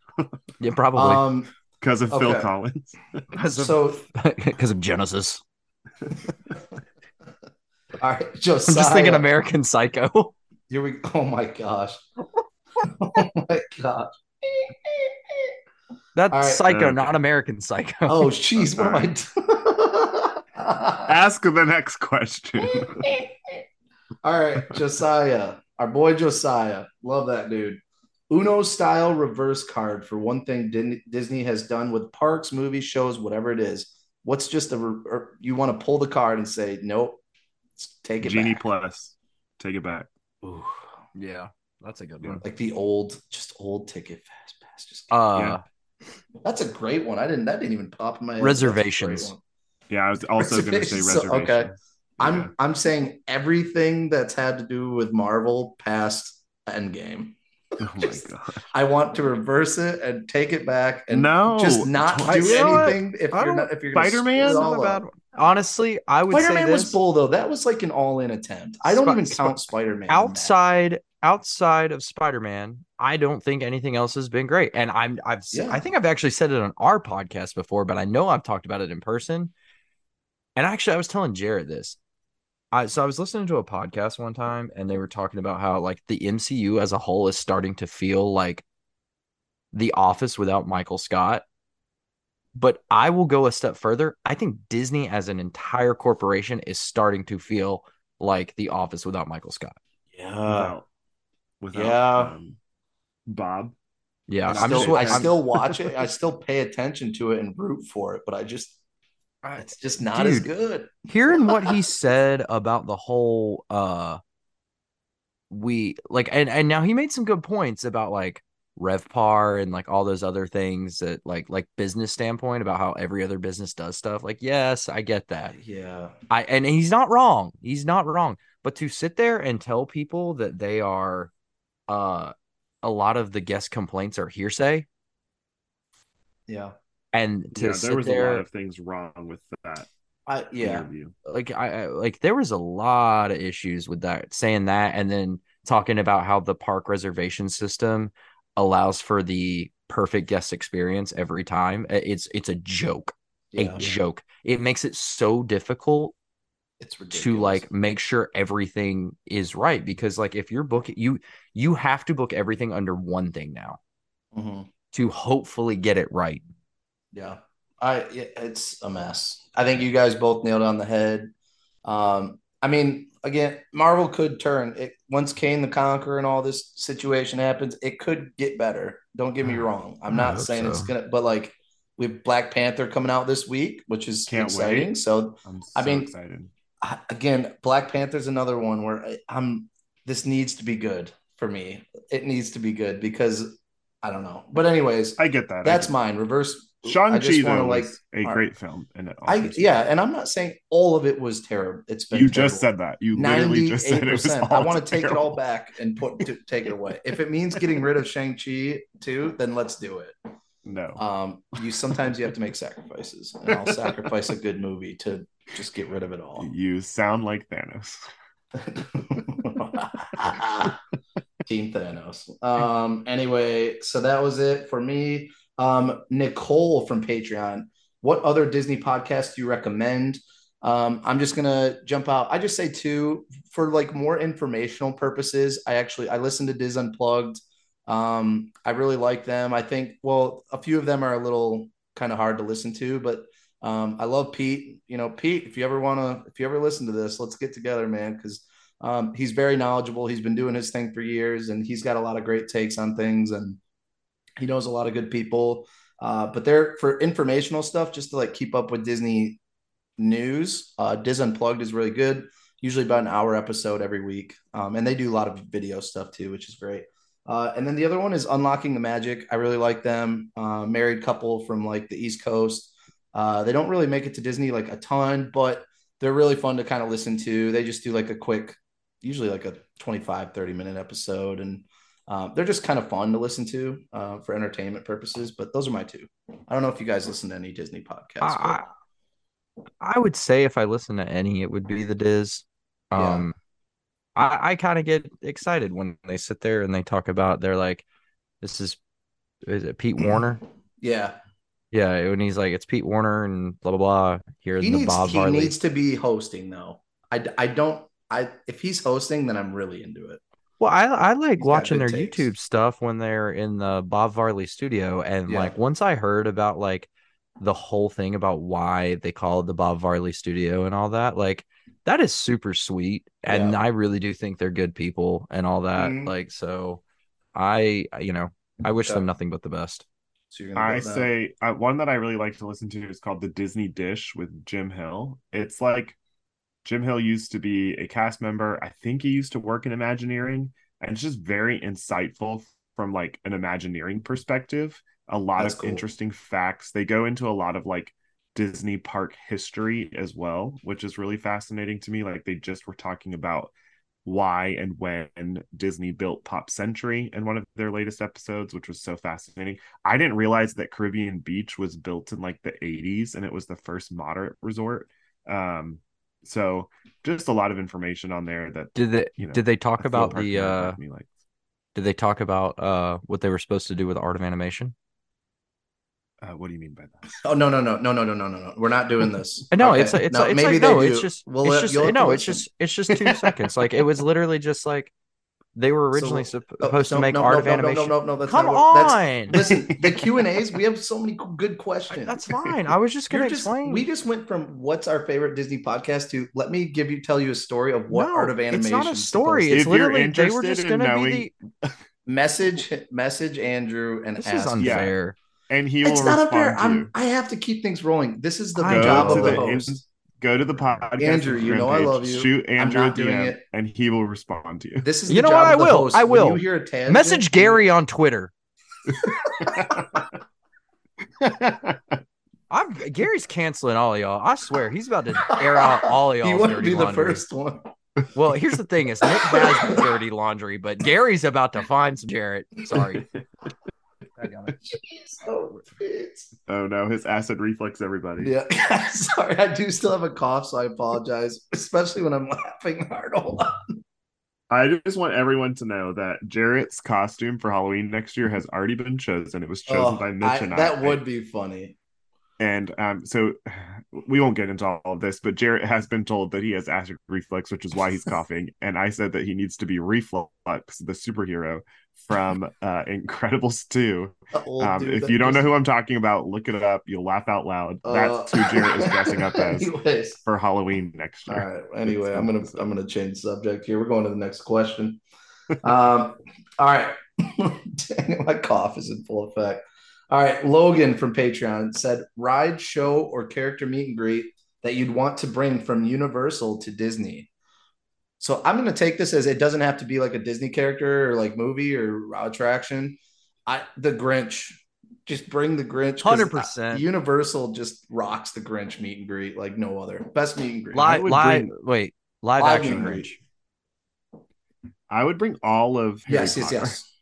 Yeah, probably Um. Because of Phil Collins. because of So because of Genesis. all right, I'm just thinking American Psycho. Here we. Go. Oh my gosh. oh my gosh. That's All right. Psycho, Okay. not American Psycho. Oh jeez, what am I doing? Ask the next question. All right, Josiah, our boy Josiah, love that dude. Uno style reverse card for one thing Disney has done with parks, movies, shows, whatever it is. What's just a or you want to pull the card and say nope, take it Genie back. Plus. Take it back. Ooh, Yeah, that's a good Yeah. one. like the old, just old ticket fast pass. Just Uh, that's a great one. I didn't. That didn't even pop in my head. That's a great Reservations. one. Yeah, I was also going to say Reservations, so- reservations. okay. I'm Yeah. I'm saying everything that's had to do with Marvel past Endgame. Oh my Just- god. I want to reverse it and take it back and No, just not do anything if you're don't- if you're Spider-Man? screw it Not all a bad up. one. Honestly, I would say Spider-Man this was bull though. That was like an all-in attempt. I don't Spi- even count Spider-Man. outside outside of Spider-Man, I don't think anything else has been great. And I'm I've Yeah. I think I've actually said it on our podcast before, but I know I've talked about it in person. And actually, I was telling Jared this. I so I was listening to a podcast one time, and they were talking about how like the MCU as a whole is starting to feel like The Office without Michael Scott. But I will go a step further. I think Disney as an entire corporation is starting to feel like The Office without Michael Scott. Yeah. Without, without Yeah. um, Bob. Yeah, I I'm still, just I I'm- still watch it. I still pay attention to it and root for it, but I just it's just not as good. hearing what he said about the whole uh we like and and now he made some good points about like revpar and like all those other things that like like business standpoint about how every other business does stuff like yes i get that Yeah. i and he's not wrong he's not wrong but to sit there and tell people that they are uh a lot of the guest complaints are hearsay Yeah. And to Yeah, there was there a lot of things wrong with that I yeah. interview. like I I- like there was a lot of issues with that saying that and then talking about how the park reservation system allows for the perfect guest experience every time it's it's a joke Yeah. a joke it makes it so difficult It's ridiculous. to like make sure everything is right because like if you're booking you you have to book everything under one thing now Mhm. to hopefully get it right Yeah. I it's a mess. I think you guys both nailed it on the head. Um, I mean, again, Marvel could turn it once Kang the Conqueror and all this situation happens, it could get better. Don't get me wrong. I'm not saying it's gonna, but like we have Black Panther coming out this week, which is Can't exciting. wait. So so I mean, excited. Again, Black Panther's another one where I- I'm. This needs to be good for me. It needs to be good because I don't know. But anyways, I get that. I that's get mine. Reverse. I Shang-Chi just want to though like. a all great film and it I yeah, and I'm not saying all of it was terrible. It's been you just said that. You literally just said it was I want to take it all back and put to, take it away. If it means getting rid of Shang Chi too, then let's do it. No. Um, you sometimes you have to make sacrifices, and I'll sacrifice a good movie to just get rid of it all. You sound like Thanos. Team Thanos. Um, anyway, so that was it for me. Um, Nicole from Patreon. What other Disney podcasts do you recommend? Um, I'm just gonna jump out. I just say two for like more informational purposes. I actually I listen to DIS Unplugged. Um, I really like them. I think well, a few of them are a little kind of hard to listen to, but um, I love Pete. You know, Pete, if you ever want to, if you ever listen to this, let's get together, man, because um, he's very knowledgeable. He's been doing his thing for years, and he's got a lot of great takes on things, and he knows a lot of good people. Uh, but they're for informational stuff, just to like keep up with Disney news. Uh, Unplugged is really good. Usually about an hour episode every week, um, and they do a lot of video stuff too, which is great. Uh, and then the other one is Unlocking the Magic. I really like them. Uh, married couple from like the East Coast. Uh, they don't really make it to Disney like a ton, but they're really fun to kind of listen to. They just do like a quick, usually like a 25, 30 minute episode. And uh, they're just kind of fun to listen to uh, for entertainment purposes. But those are my two. I don't know if you guys listen to any Disney podcasts. I, I would say if I listen to any, it would be the DIS. Yeah. Um, I, I kind of get excited when they sit there and they talk about they're like, this is is it Pete Werner? yeah, Yeah, when he's like, it's Pete Werner and blah blah blah. Here's he the needs Bob he Marley. needs to be hosting though. I, I don't I if he's hosting then I'm really into it. Well, I I like He's watching their takes. YouTube stuff when they're in the Bob Varley studio, and Yeah. like once I heard about like the whole thing about why they call it the Bob Varley studio and all that, like that is super sweet, and Yeah. I really do think they're good people and all that. Mhm. Like, so I you know I wish Yeah. them nothing but the best. So I go with that. say uh, one that I really like to listen to is called The Disney Dish with Jim Hill. It's like Jim Hill used to be a cast member. I think he used to work in Imagineering, and it's just very insightful from like an Imagineering perspective. A lot That's of cool. interesting facts. They go into a lot of like Disney park history as well, which is really fascinating to me. Like they just were talking about why and when Disney built Pop Century in one of their latest episodes, which was so fascinating. I didn't realize that Caribbean Beach was built in like the 80s and it was the first moderate resort. Um, so just a lot of information on there that Did they you know, did they talk about the uh like me likes. did they talk about uh what they were supposed to do with art of animation? Uh, what do you mean by that? Oh no no no no no no no no no. We're not doing this. No, Okay. it's it's No, it's maybe like no, do. it's just We'll it's just you'll no, it's just it's just two seconds. Like it was literally just like they were originally So- sup- Oh, supposed no, to make no, art no, of animation. No, no, no, no. That's Come not what, that's- on, Listen, the Q and A's. We have so many good questions. that's fine. I was just gonna just, explain. we just went from what's our favorite Disney podcast to let me give you tell you a story of what no, art of animation. It's not a story. It's If you're literally they were just gonna knowing- be to- message message Andrew and. This ask. is Yeah. And he It's will not respond unfair. to I'm. you. I have to keep things rolling. This is the I job of the the host. Go to the podcast. Andrew, you Instagram know I love you. Shoot Andrew a DM, it. and he will respond to you. This is You the know job what? I will. host. I When will. you hear a tangent, Message Gary on Twitter. I'm Gary's canceling all of y'all. I swear he's about to air out all of He y'all's wouldn't dirty be the first one. Well, here's the thing: is Nick has the dirty laundry, but Gary's about to find some Jarrett. Sorry. I got it. Oh, oh no, his acid reflux, everybody. yeah. Sorry, I do still have a cough, so I apologize, especially when I'm laughing hard. Hold on. I just want everyone to know that Jarrett's costume for Halloween next year has already been chosen. It was chosen Oh, by Mitch I- and I. that would be funny. And um, so we won't get into all of this, but Jarrett has been told that he has acid reflux, which is why he's coughing. And I said that he needs to be Reflux, the superhero from uh, Incredibles 2. Um, dude if you don't know who I'm talking about, look it up. You'll laugh out loud. That's Uh, who Jarrett is dressing up as Anyways, for Halloween next all year. right. Anyway, I'm gonna I'm gonna change subject here. We're going to the next question. Um, all right. Dang it, my cough is in full effect. All right, Logan from Patreon said ride, show, or character meet and greet that you'd want to bring from Universal to Disney. So I'm gonna take this as it doesn't have to be like a Disney character or like movie or attraction. I the Grinch. Just bring the Grinch. 100%. Universal just rocks the Grinch meet and greet like no other. Best meet and greet. Live, live, bring- wait, live, Live action meet Grinch. I would bring all of Harry Yes, yes, Potter. yes.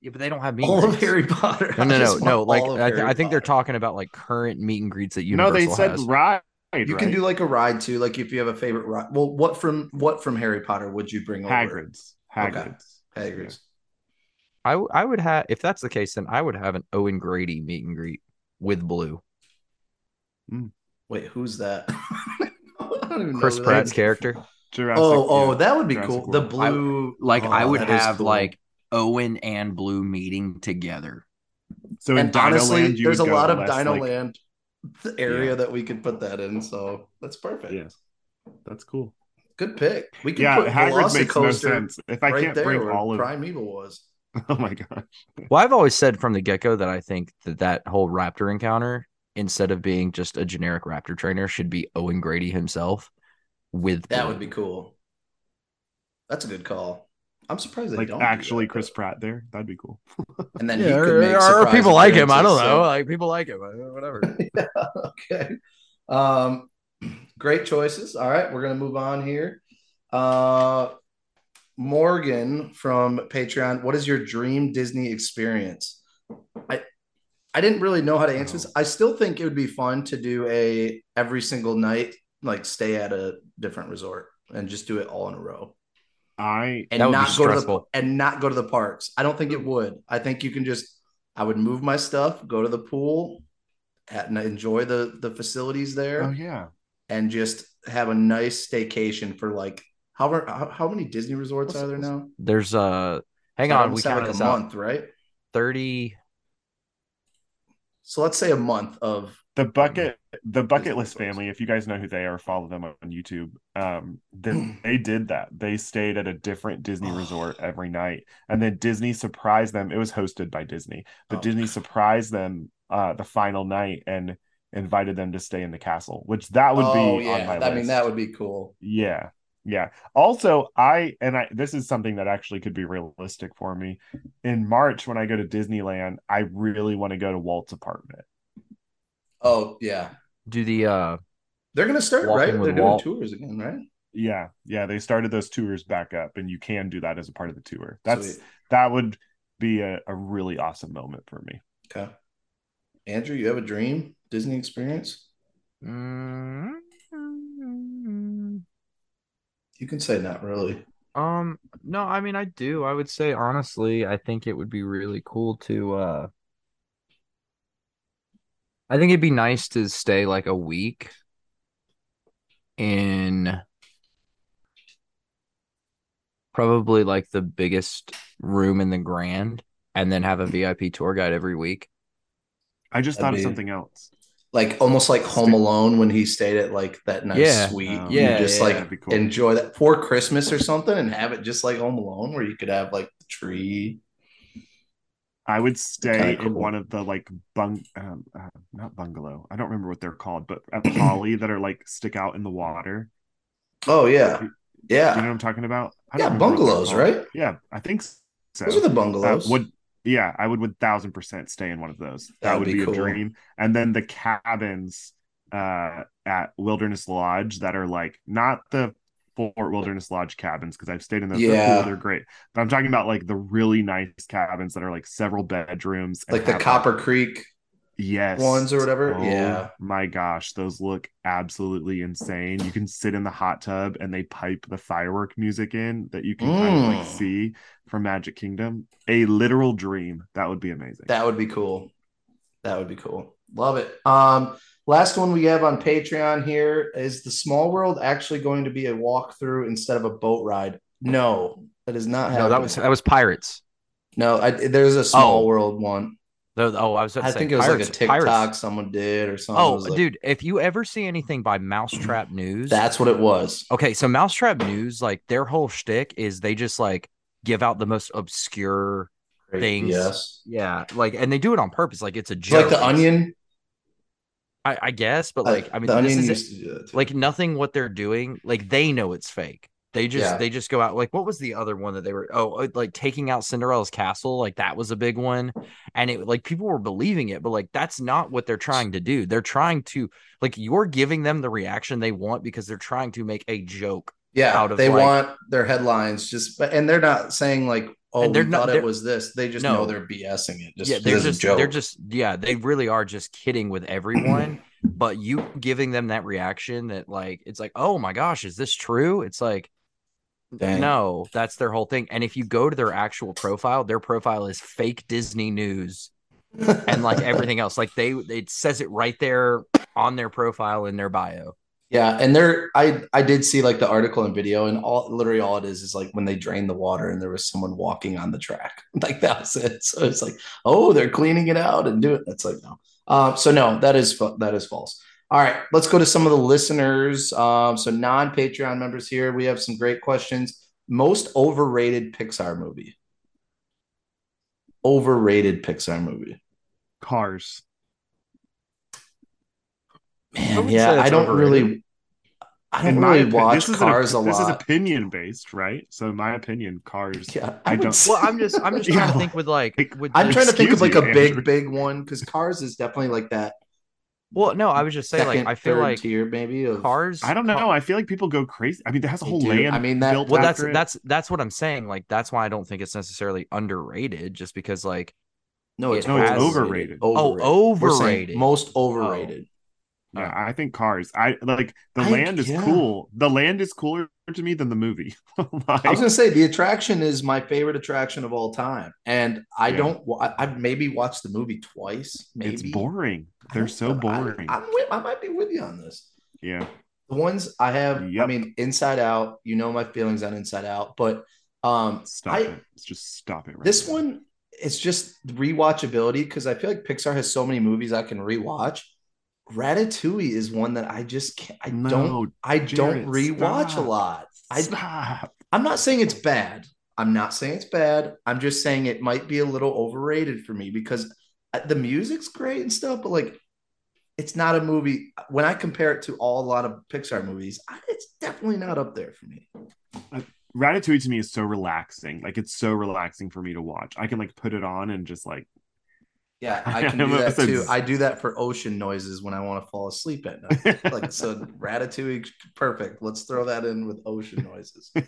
Yeah, but they don't have meet All and of greets. Harry Potter. No, no, I no, no. Like I, th- I think they're talking about like current meet and greets that you. No, they said has. ride. You can do like a ride too, like if you have a favorite ride. Well, what from what from Harry Potter would you bring over? Hagrid's. Hagrid's. Hagrid's. I w- I would have if that's the case, then I would have an Owen Grady meet and greet with Blue. Hmm. Wait, who's that? I don't even know Chris who that Pratt's character. Jurassic, Oh, oh, yeah. that would be Jurassic cool. The World. blue, Like oh, I would have cool. like Owen and Blue meeting together. So in and Dino honestly, Land, you there's a go lot of less, Dino like- Land area Yeah. that we could put that in. So that's perfect. Yeah, that's cool. Good pick. We could Yeah, put Hagrid's makes no sense. If I right can't there bring where all of, Primeval was. oh my god, Well, I've always said from the get go that I think that that whole Raptor encounter, instead of being just a generic Raptor trainer, should be Owen Grady himself. With That Blue. would be cool. That's a good call. I'm surprised they like don't do actually that, Chris but- Pratt there, that'd be cool. and then Yeah, he could or, make or people like him. I don't know. so- Like people like him. Whatever. yeah, okay. Um, great choices. All right, we're gonna move on here. Uh, Morgan from Patreon. What is your dream Disney experience? I I didn't really know how to answer this. I still think it would be fun to do a every single night, like stay at a different resort and just do it all in a row I and That would be not go to the and not go to the parks. I don't think it would. I think you can just I would move my stuff, go to the pool, and enjoy the the facilities there, oh yeah, and just have a nice staycation for like how how, how many Disney resorts What's- are there now? There's uh hang That on, we almost sound counted like this a out. month, right? 30 So let's say a month of the bucket the bucket list family. If you guys know who they are, follow them on YouTube. Um, they, they did that. They stayed at a different Disney resort every night, and then Disney surprised them. It was hosted by Disney, but Oh. Disney surprised them uh the final night and invited them to stay in the castle, which that would oh be yeah, I list. mean that would be cool. Yeah. Yeah. Also, I and I this is something that actually could be realistic for me. In March when I go to Disneyland, I really want to go to Walt's apartment. Oh yeah, Do the uh they're gonna start right. They're doing Walt. tours again, right? Yeah. Yeah, they started those tours back up and you can do that as a part of the tour. That's Sweet. that would be a, a really awesome moment for me. Okay. Andrew, you have a dream Disney experience? mm, You can say not really. Um, no, I mean I do. I would say honestly, I think it would be really cool to uh I think it'd be nice to stay like a week in probably like the biggest room in the Grand and then have a VIP tour guide every week. I just That'd thought of something else. Like almost like Home Alone when he stayed at like that nice Yeah. suite. You yeah, just yeah, like that'd cool. enjoy that for Christmas or something and have it just like Home Alone where you could have like the tree. I would stay Kinda in one of the like bung um, uh, not bungalow. I don't remember what they're called, but at Poly that are like stick out in the water. Oh yeah. yeah. Do you know what I'm talking about? I Yeah, don't remember what they're bungalows, right? Yeah, I think so. Those are the Uh, bungalows. Yeah, I would one thousand percent stay in one of those. That, That would would be, be cool. a dream. And then the cabins uh at Wilderness Lodge that are like not the Fort Wilderness Lodge cabins because I've stayed in those. Yeah. they're great. But I'm talking about like the really nice cabins that are like several bedrooms, like the Copper Creek. Yes ones or whatever? Oh, Yeah. my gosh, those look absolutely insane. You can sit in the hot tub and they pipe the firework music in that you can kind of like Mm. see from Magic Kingdom. A literal dream. That would be amazing. That would be cool. That would be cool. Love it. Um, last one we have on Patreon here is the Small World actually going to be a walkthrough instead of a boat ride? No, that is not No, happening. that was that was Pirates. no. I, there's a Small Oh. World one. Oh, I was I think it was Pirates, like a TikTok Pirates. someone did or something. Oh, like- dude, if you ever see anything by Mousetrap News, that's what it was. okay. So Mousetrap News, like their whole shtick is they just like give out the most obscure things. Yes, Yeah, like, and they do it on purpose. Like it's a it's joke. like the Onion. I, I guess, but uh, like, I mean, the this Onion is used to do that too. like nothing. What they're doing, like they know it's fake. They just Yeah. they just go out. Like, what was the other one that they were? Oh, uh, like taking out Cinderella's castle. Like that was a big one, and it like people were believing it, but like that's not what they're trying to do. They're trying to like you're giving them the reaction they want because they're trying to make a joke. Yeah, out of, it. they like- want their headlines just, but and they're not saying like, "Oh, And they're we not- thought it was this." They just No. know they're BSing it. Just yeah, they're just they're just yeah, they really are just kidding with everyone. but you giving them that reaction that like it's like, oh my gosh, is this true? It's like Dang. no, that's their whole thing. And if you go to their actual profile, their profile is fake Disney news and like everything else. Like they it says it right there on their profile in their bio. Yeah, and there, I I did see like the article and video, and all literally all it is is like when they drained the water and there was someone walking on the track, like that was it. So it's like, oh, they're cleaning it out and do it. That's like no. Um, so no, that is that is false. All right, let's go to some of the listeners. Um, so non Patreon members here, we have some great questions. Most overrated Pixar movie. Overrated Pixar movie. Cars. Man, wouldn't yeah, I don't overrated. really. I don't In really opinion, watch this is Cars an, a This is opinion based, right? So in my opinion, Cars. Yeah, I I, don't- Well, I'm just I'm just trying to think with like Like, with I'm trying to think of like a you, big, Andrew. big one because Cars is definitely like that well, no, I was just saying second, like I feel like tier maybe of cars I don't know. I feel like people go crazy. I mean, there has a whole land. I mean, that- built well that's it. that's that's what i'm saying like that's why i don't think it's necessarily underrated just because like No, it's, It No, it's overrated. Oh, We're overrated. most oh. overrated. Yeah, I think Cars. I like the I- land is yeah. cool. The land is cooler to me than the movie. Like, I was gonna say the attraction is my favorite attraction of all time, and I Yeah. don't. I- I've maybe watched the movie twice. Maybe it's boring. They're so boring. I, am with, I might be with you on this. yeah. The ones I have, I mean, Inside Out. You know my feelings on Inside Out, but um, Stop I- it. Just stop it. Right This now. one, it's just rewatchability because I feel like Pixar has so many movies I can rewatch. Ratatouille is one that I just can't. I No, don't. I don't rewatch stop. a lot. I, Stop. I'm not saying it's bad. I'm not saying it's bad. I'm just saying it might be a little overrated for me because Uh, the music's great and stuff, but like it's not a movie. When I compare it to all a lot of Pixar movies, it's definitely not up there for me. Uh, Ratatouille to me is so relaxing. Like it's so relaxing for me to watch. I can like put it on and just like Yeah, I can do that too. I do that for ocean noises when I want to fall asleep at night. Like so, Ratatouille, perfect. Let's throw that in with ocean noises.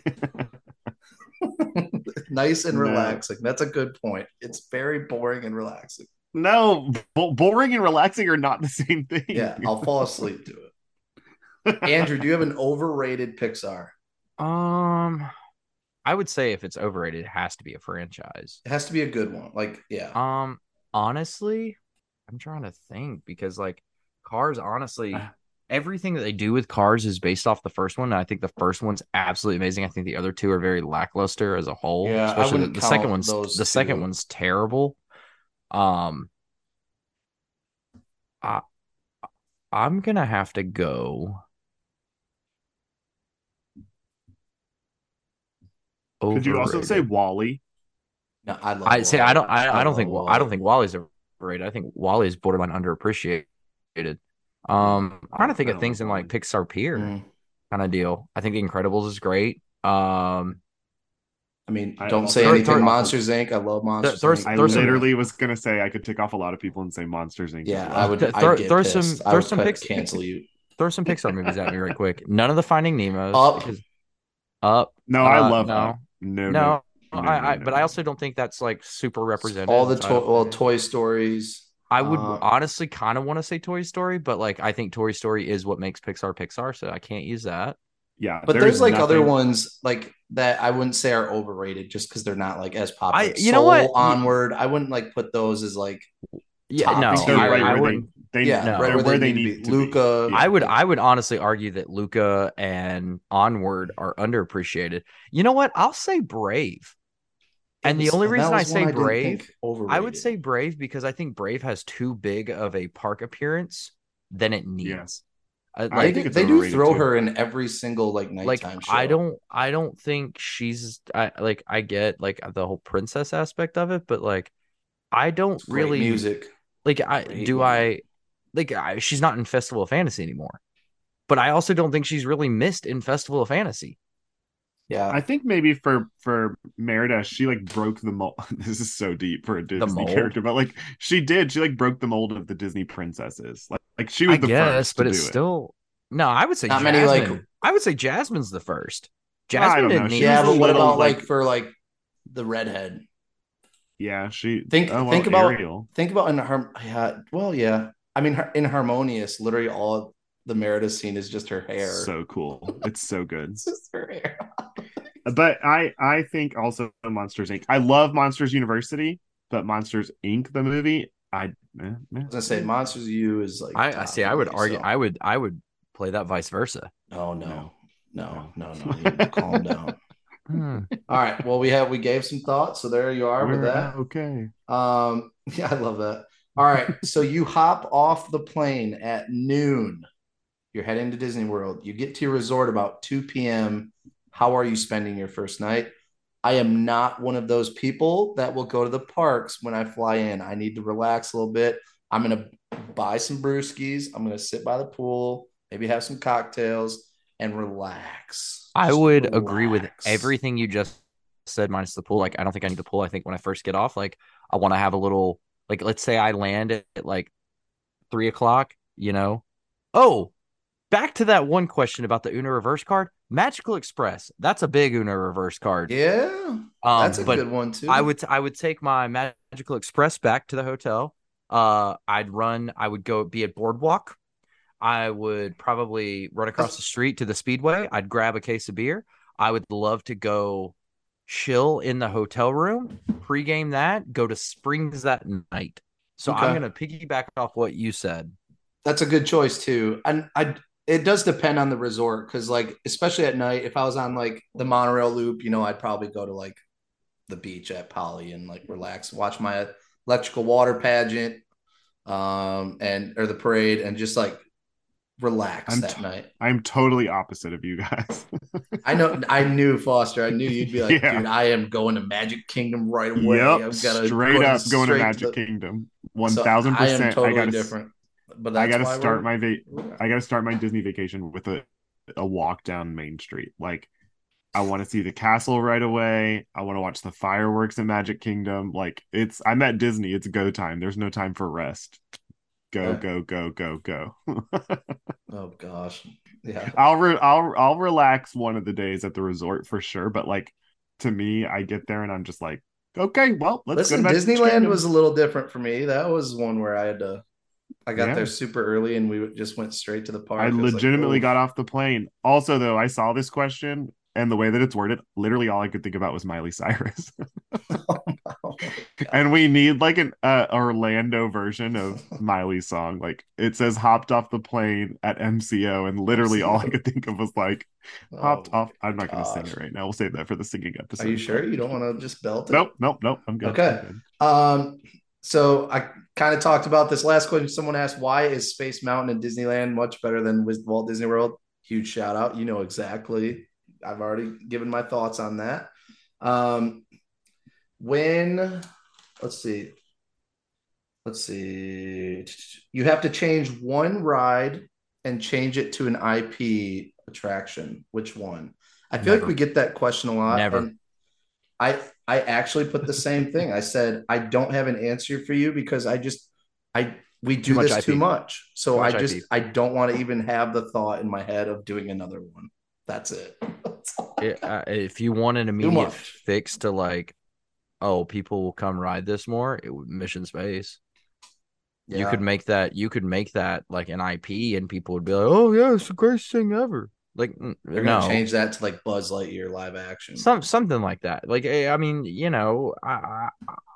nice and No. relaxing. That's a good point. It's very boring and relaxing. No, bo- boring and relaxing are not the same thing. Yeah, I'll fall asleep to it. Andrew, do you have an overrated Pixar? Um, I would say if it's overrated, it has to be a franchise. It has to be a good one. Like, yeah. Um, honestly, I'm trying to think because like Cars, honestly, Uh. everything that they do with Cars is based off the first one. and I think the first one's absolutely amazing. I think the other two are very lackluster as a whole. Yeah, I especially the, wouldn't the second count one's those the second one's terrible. Um, I I'm gonna have to go. Could you also say. Wall-E? No, I love. I say I don't I, I don't think Wall-E. I don't think Wall-E's overrated. I think Wall-E is borderline underappreciated. Um, I'm trying to think of things in like Pixar peer Mm. kind of deal. I think The Incredibles is great. Um, I mean, I don't say anything. throw- Monsters Inc. I love Monsters throw- Inc. I throw some- literally was gonna say I could tick off a lot of people and say Monsters Inc. Yeah, well. I would. Th- I'd throw- get throw pissed. some- I throw some cut- pics- cancel you. throw some Pixar movies at me right quick. None of the Finding Nemo's. Up. because- Up. No, I Uh, love no. Up. No, No, no, no, I, I no, but. I also don't think that's like super representative. All the to- don't- well, Toy Stories. I would uh, honestly kind of want to say Toy Story, but like I think Toy Story is what makes Pixar Pixar, so I can't use that. Yeah, But there's there's like other ones like that I wouldn't say are overrated just because they're not like as popular. I- you know what? Onward. I wouldn't like put those as like Yeah, Top no, tier. I, They're right I where wouldn't. they, they yeah, no. right where, where they, they need, need to to be. Luca. Yeah. I would I would honestly argue that Luca and Onward are underappreciated. You know what? I'll say Brave. And the only reason I say didn't Brave, I would say Brave because I think Brave has too big of a park appearance than it needs. Yes. I like do, think it's they do overrated, throw too. her in every single like like nighttime show. I don't I don't think she's I like I get like the whole princess aspect of it, but like I don't great really music. like I Great do movie. I like I, she's not in Festival of Fantasy anymore. But I also don't think she's really missed in Festival of Fantasy. Yeah, I think maybe for for Merida, she like broke the mold. This is so deep for a Disney character, but like she did, she like broke the mold of the Disney princesses. Like like she was I the guess, first but to it's do it. still no. I would say Not Jasmine. many, like- I would say Jasmine's the first. I Jasmine don't know. didn't She need. yeah, but what little, about like, like- for like the redhead? Yeah, she Think oh, well, think about Ariel. think about in her yeah, well yeah. I mean her, in Harmonious, literally all the Merida scene is just her hair. So cool. It's so good. It's just her hair. But I I think also Monsters Inc. I love Monsters University, but Monsters Inc. the movie, I eh, eh. I was say Monsters U is like I, I see. I would movie, argue. so- I would. I would play that vice versa. Oh no. No, no, no. You need calm down. Hmm. All right. Well, we have we gave some thoughts, so there you are with We're that. okay. Um, yeah, I love that. All right. so you hop off the plane at noon. You're heading to Disney World. You get to your resort about 2 p.m. How are you spending your first night? I am not one of those people that will go to the parks when I fly in. I need to relax a little bit. I'm gonna buy some brewskis. I'm gonna sit by the pool, maybe have some cocktails and relax. I Just would agree with everything you just said, minus the pool. Like, I don't think I need the pool. I think when I first get off, like, I want to have a little, like, let's say I land at, at like three o'clock, you know? Oh, back to that one question about the Uno reverse card. Magical Express. That's a big Uno reverse card. Yeah, Um, that's a good one too. I would I would take my Magical Express back to the hotel. Uh, I'd run. I would go be at Boardwalk. I would probably run across the street to the Speedway. I'd grab a case of beer. I would love to go chill in the hotel room, pregame that, go to Springs that night. So I'm gonna piggyback off what you said. That's a good choice too. And I it does depend on the resort because like especially at night, if I was on like the monorail loop, you know, I'd probably go to like the beach at Poly and like relax, watch my electrical water pageant, um, and or the parade and just like relax I'm that t- night. I'm totally opposite of you guys. I know I knew Foster. I knew you'd be like, Yeah. dude, I am going to Magic Kingdom right away. yep, I've gotta straight go up going to Magic the- Kingdom. One So thousand I am totally I gotta, different. But I got to why start my va- I got to start my Disney vacation with a a walk down Main Street. Like I want to see the castle right away. I want to watch the fireworks in Magic Kingdom. Like it's I'm at Disney. It's go time. There's no time for rest. Go Yeah. go go go go. Oh gosh, yeah. I'll re- I'll I'll relax one of the days at the resort for sure, but like to me I get there and I'm just like okay, well, let's Listen, Disneyland was a little different for me. That was one where I had to. I got Yeah. there super early, and we just went straight to the park. I like, legitimately oh. got off the plane. Also, though, I saw this question and the way that it's worded, literally all I could think about was Miley Cyrus. Oh, and we need like an uh, Orlando version of Miley's song. Like it says hopped off the plane at MCO, and literally all I could think of was like hopped Oh, off. I'm not going to sing it right now. We'll save that for the singing episode. Are you sure you don't want to just belt it? Nope, nope, nope. I'm good. Okay. I'm good. Um, so I kind of talked about this last question. Someone asked, "Why is Space Mountain in Disneyland much better than Walt Disney World?" Huge shout out. You know exactly. I've already given my thoughts on that. Um, when let's see, let's see, you have to change one ride and change it to an IP attraction. Which one? I feel Never. like we get that question a lot. Never. and I I actually put the same thing. I said I don't have an answer for you because I just I we do much this IP. too much. So Too much I just IP. I don't want to even have the thought in my head of doing another one. That's it. That's. It- uh, if you want an immediate fix to like, oh, people will come ride this more, it would Mission Space. You could make that. You could make that like an IP, and people would be like, "Oh yeah, it's the greatest thing ever." Like, They're no, gonna change that to like Buzz Lightyear live action. some something like that. Like, eh, I mean, you know, I, I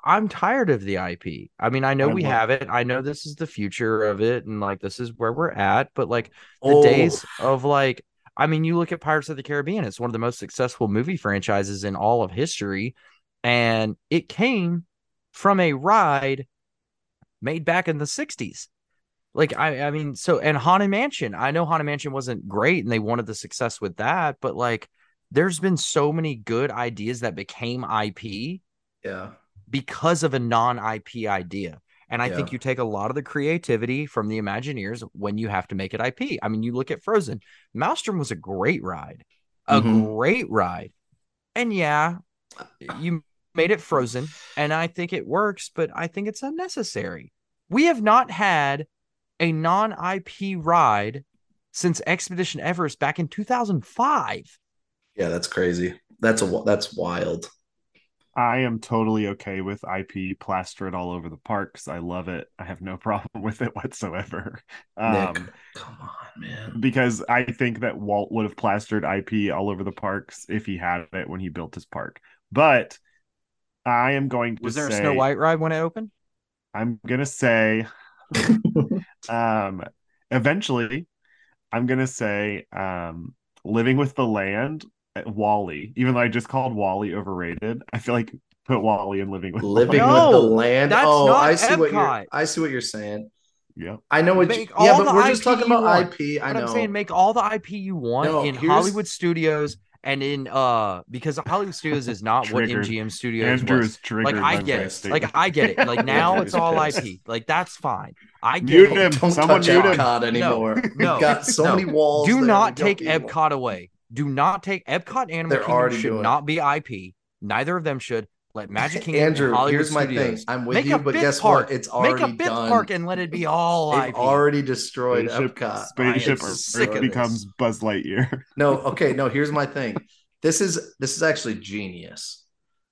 I'm tired of the IP. I mean, I know I we have it. I know this is the future of it, and like this is where we're at. But like the Oh, days of like, I mean, you look at Pirates of the Caribbean. It's one of the most successful movie franchises in all of history, and it came from a ride made back in the '60s. Like I, I mean, so and Haunted Mansion. I know Haunted Mansion wasn't great, and they wanted the success with that, but like, there's been so many good ideas that became IP yeah. because of a non-IP idea. And I Yeah. think you take a lot of the creativity from the Imagineers when you have to make it IP. I mean, you look at Frozen. Maelstrom was a great ride, a Mhm. great ride, and yeah, you made it Frozen, and I think it works, but I think it's unnecessary. We have not had a non-IP ride since Expedition Everest back in 2005. Yeah, that's crazy. That's a that's wild. I am totally okay with IP plastered all over the parks. I love it. I have no problem with it whatsoever. Nick, Um, come on, man. because I think that Walt would have plastered IP all over the parks if he had it when he built his park. But I am going to Was there say, a Snow White ride when it opened? I'm gonna say, um, eventually, I'm gonna say, um, living with the land, Wall-E. Even though I just called Wall-E overrated, I feel like put Wall-E in living with the Living Land. With the land. that's oh, not I see what you're. I see what you're saying. Yeah. I know what. Make You, yeah, but we're just talking about want. IP. I But know. I'm saying make all the IP you want No, in here's- Hollywood Studios and in uh because Hollywood Studios is not what Triggered. MGM Studios Andrew was. is triggered. Like I get my it. statement. Like I get it. Like now it's all. IP. Like that's fine. I get Mute it. him. Don't Someone touch mute him. Epcot anymore. No, We've got so no. many walls. Do there, not take don't Epcot away. Do not take Epcot Animal They're Kingdom already should doing not be IP. Neither of them should. Let Magic Kingdom Andrew, and Hollywood here's my Studios thing. I'm with make you, a but guess park. what? It's make already a fifth done. park and let it be all They've IP. already destroyed Spaceship, Epcot. spaceship or- sick or of becomes. Buzz Lightyear. No, okay, no, here's my thing. This is this is actually genius.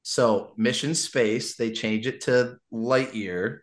So Mission Space, they change it to Lightyear,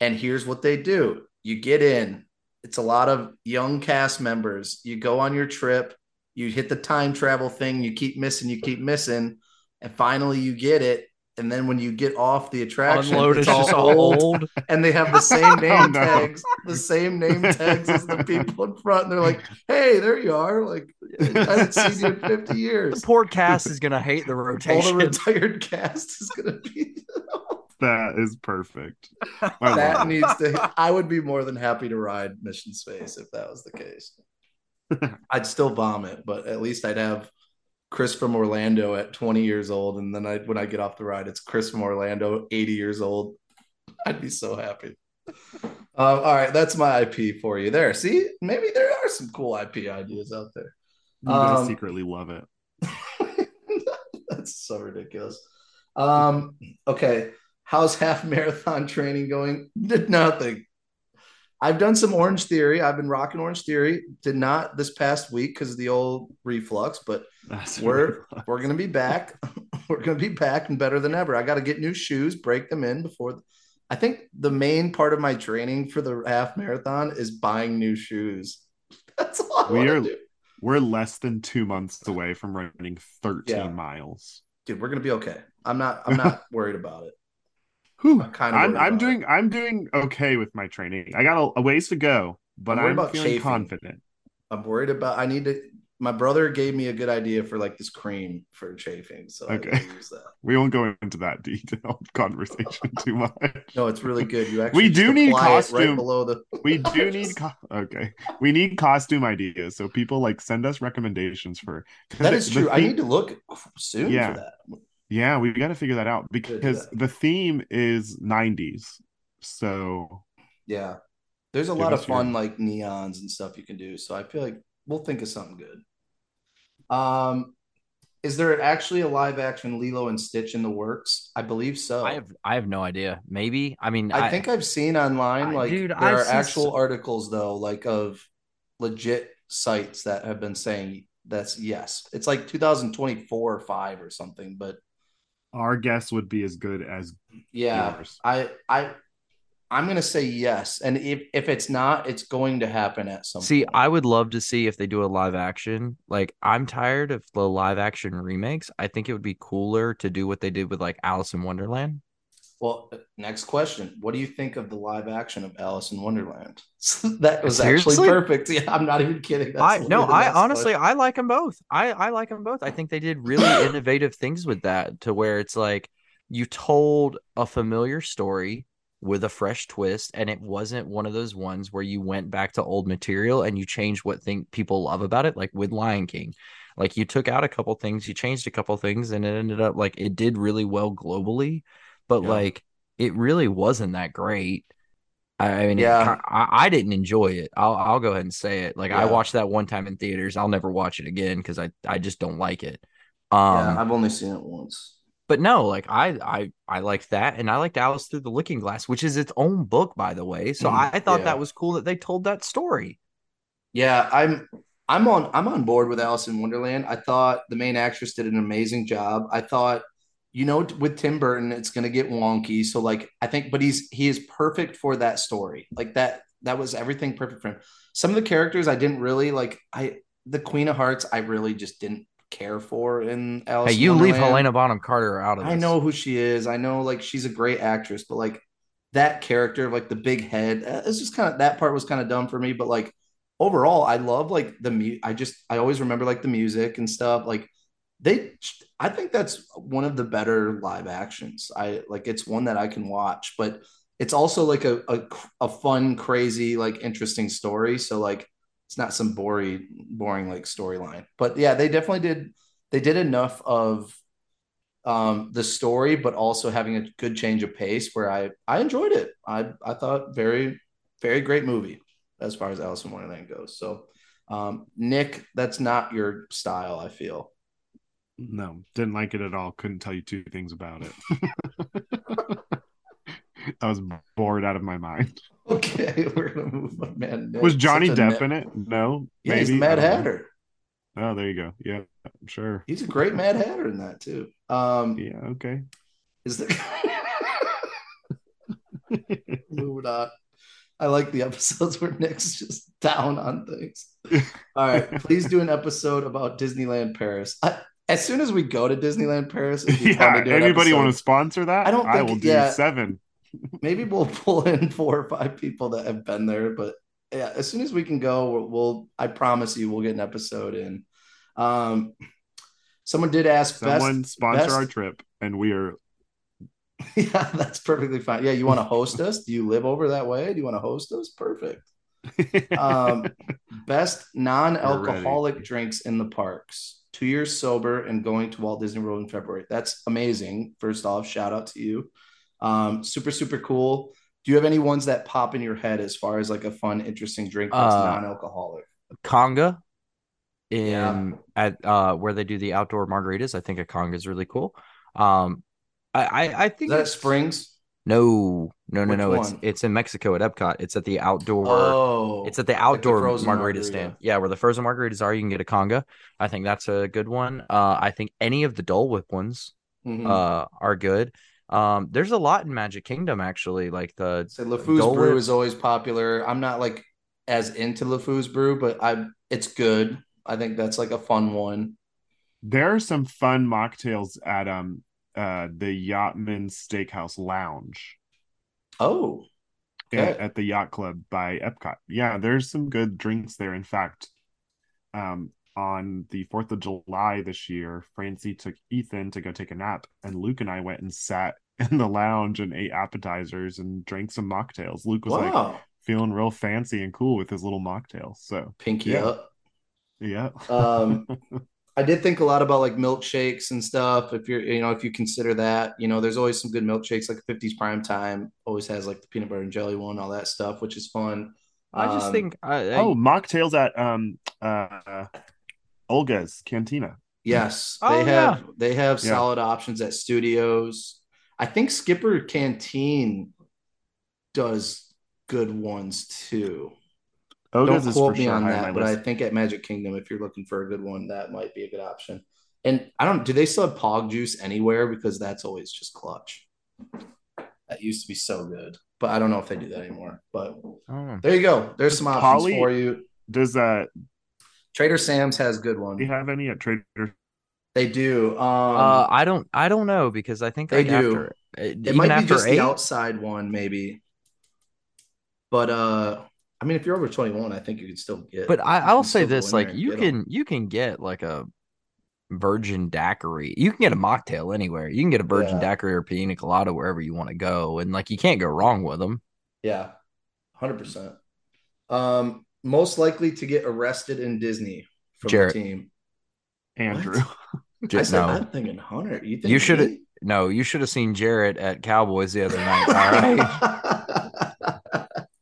and here's what they do. You get in, it's a lot of young cast members. You go on your trip, you hit the time travel thing, you keep missing, you keep missing, and finally you get it. And then when you get off the attraction, Unload it's all just all old, old. and they have the same name Oh, no. tags, the same name tags as the people in front. And they're like, "Hey, there you are!" Like I haven't seen you in fifty years." The poor cast is gonna hate the rotation. All rotation. the retired cast is gonna be. that is perfect. I that it. needs to. I would be more than happy to ride Mission Space if that was the case. I'd still vomit, but at least I'd have Chris from Orlando at 20 years old, and then I when I get off the ride, it's Chris from Orlando, 80 years old. I'd be so happy. Uh, all right, that's my IP for you. There, see, maybe there are some cool IP ideas out there. Guys Um, secretly love it. that's so ridiculous. Um, okay, how's half marathon training going? Did nothing. I've done some Orange Theory. I've been rocking Orange Theory. Did not this past week because of the old reflux, but That's we're we're gonna be back. we're gonna be back and better than ever. I got to get new shoes, break them in before. I think the main part of my training for the half marathon is buying new shoes. That's all I we are. do, we're less than two months away from running 13 Yeah. miles. dude. We're gonna be okay. I'm not. I'm not worried about it. Whew. I'm kinda I'm I'm about doing I'm doing okay with my training. I got a, a ways to go, but I'm I'm, about feeling chafing. confident. I'm worried about. I need to. My brother gave me a good idea for like this cream for chafing, so Okay. gotta use that. We won't go into that detailed conversation too much. No, it's really good. You actually We do need it right costume. below the. We do need co- okay. We need costume ideas, so people like send us recommendations for. That is the- is the true. I need to look soon Yeah. for that. Yeah, we got to figure that out because that. the theme is 90s. So Yeah. There's a lot of us your- fun like neons and stuff you can do. So I feel like we'll think of something good. Um is there actually a live action Lilo and Stitch in the works? I believe so. I have I have no idea. Maybe. I mean, I think I've seen online I- like dude, there I've are actual so- articles though, like of legit sites that have been saying that's yes. It's like 2024 or 5 or something, but our guess would be as good as yeah, yours. I I I'm gonna say yes. And if if it's not, it's going to happen at some See, point. I would love to see if they do a live action. Like, I'm tired of the live action remakes. I think it would be cooler to do what they did with like Alice in Wonderland. Well, next question. What do you think of the live action of Alice in Wonderland? that was Seriously? actually perfect. Yeah, I'm not even kidding. That's I no, I honestly question. I like them both. I I like them both. I think they did really innovative things with that to where it's like you told a familiar story with a fresh twist and it wasn't one of those ones where you went back to old material and you changed what think people love about it like with Lion King. Like you took out a couple things, you changed a couple things and it ended up like it did really well globally, but Yeah. like it really wasn't that great. I mean, Yeah. ki- I, I didn't enjoy it. I'll I'll go ahead and say it. Like I watched that one time in theaters. I'll never watch it again because I I just don't like it. Um, yeah, I've only seen it once. but no, like I I I liked that, and I liked Alice Through the Looking Glass, which is its own book, by the way. So Mm, I, thought yeah. that was cool that they told that story. Yeah, I'm I'm on I'm on board with Alice in Wonderland. I thought the main actress did an amazing job. I thought, you know, with Tim Burton, it's gonna get wonky. So like I think, but he's he is perfect for that story. Like that that was everything perfect for him. Some of the characters I didn't really like. I the Queen of Hearts I really just didn't care for in Alice. Hey, you leave Helena Bonham Carter out of this. I know who she is. I know like she's a great actress, but like that character like the big head, uh, it's just kind of that part was kind of dumb for me. But like overall, I love like the mu. I just I always remember like the music and stuff. Like they, I think that's one of the better live actions. I like it's one that I can watch, but it's also like a a, a fun, crazy, like interesting story. So like it's not some boring, boring like storyline. But yeah, they definitely did. They did enough of um, the story, but also having a good change of pace where I I enjoyed it. I I thought very very great movie as far as Alice in Wonderland goes. So um, Nick, that's not your style. I feel. No, didn't like it at all. Couldn't tell you two things about it. I was bored out of my mind. Okay, we're gonna move on, Was Johnny Depp Nick- in it? No. Yeah, he's maybe? Mad I know. Hatter. Oh, there you go. Yeah, I'm sure. He's a great Mad Hatter in that too. Um, Yeah, okay. is there? Moving on. I like the episodes where Nick's just down on things. All right, please do an episode about Disneyland Paris. I, as soon as we go to Disneyland Paris, it'd be fun yeah, to do anybody want to sponsor that? I don't I think- will do yeah. seven. Maybe we'll pull in four or five people that have been there, but yeah, as soon as we can go, we'll, we'll I promise you, we'll get an episode in. Um, someone did ask Someone best, sponsor best- our trip, and we are. Yeah, that's perfectly fine. Yeah, you want to host us? Do you live over that way? Do you want to host us? Perfect. Um, best non-alcoholic drinks in the parks. Two years sober and going to Walt Disney World in February. That's amazing. First off, shout out to you. Um, super super cool. Do you have any ones that pop in your head as far as like a fun, interesting drink that's Uh, non-alcoholic? Conga in Yeah. at uh where they do the outdoor margaritas. I think a conga is really cool. Um, I I, I Is think that Springs? No, no, no, Which no. It's one? it's in Mexico at Epcot. It's at the outdoor. Oh, It's at the like outdoor frozen margarita, margarita. stand. Yeah, where the frozen margaritas are, you can get a conga. I think that's a good one. Uh, I think any of the Dole Whip ones Mhm. uh are good. Um, there's a lot in Magic Kingdom actually, like the So LeFou's Dole brew Whip. is always popular. I'm not like as into LeFou's brew, but I it's good. I think that's like a fun one. There are some fun mocktails at um uh the Yachtsman Steakhouse Lounge Oh, at, Okay. at the Yacht Club by Epcot. Yeah, there's some good drinks there. In fact, um on the 4th of July this year, Francie took Ethan to go take a nap, and Luke and I went and sat in the lounge and ate appetizers and drank some mocktails. Luke was like feeling real fancy and cool with his little mocktail. So, Pinky yeah. up. yeah. Um, I did think a lot about like milkshakes and stuff. If you're, you know, if you consider that, you know, there's always some good milkshakes. Like 50s Prime Time always has like the peanut butter and jelly one, all that stuff, which is fun. I just Um, think I, I oh, mocktails at um uh Oga's Cantina. Yes, Oh, they have yeah. they have Yeah. solid options at studios. I think Skipper Canteen does good ones too. Oga's Don't is quote for me sure on high that, my but I think at Magic Kingdom, if you're looking for a good one, that might be a good option. And I don't, do they still have Pog Juice anywhere? Because that's always just clutch. That used to be so good, but I don't know if they do that anymore. But I there you go. There's some options Poly- for you. Does that Trader Sam's has good one. do you have any at Trader They do. Um, Uh, I don't I don't know because I think They like do. after uh, It might be just eight, the outside one, maybe. But uh, I mean, if you're over 21, I think you could still get. But I, I'll say this: like you get 'em. can you can get like a virgin daiquiri. You can get a mocktail anywhere. You can get a virgin Yeah. daiquiri or pina colada wherever you want to go, and like you can't go wrong with them. Yeah, hundred percent. Um, most likely to get arrested in Disney from Jarrett. the team. Andrew? I Just said no, I'm thinking Hunter. You think you should me? no, you should have seen Jarrett at Cowboys the other night. All right.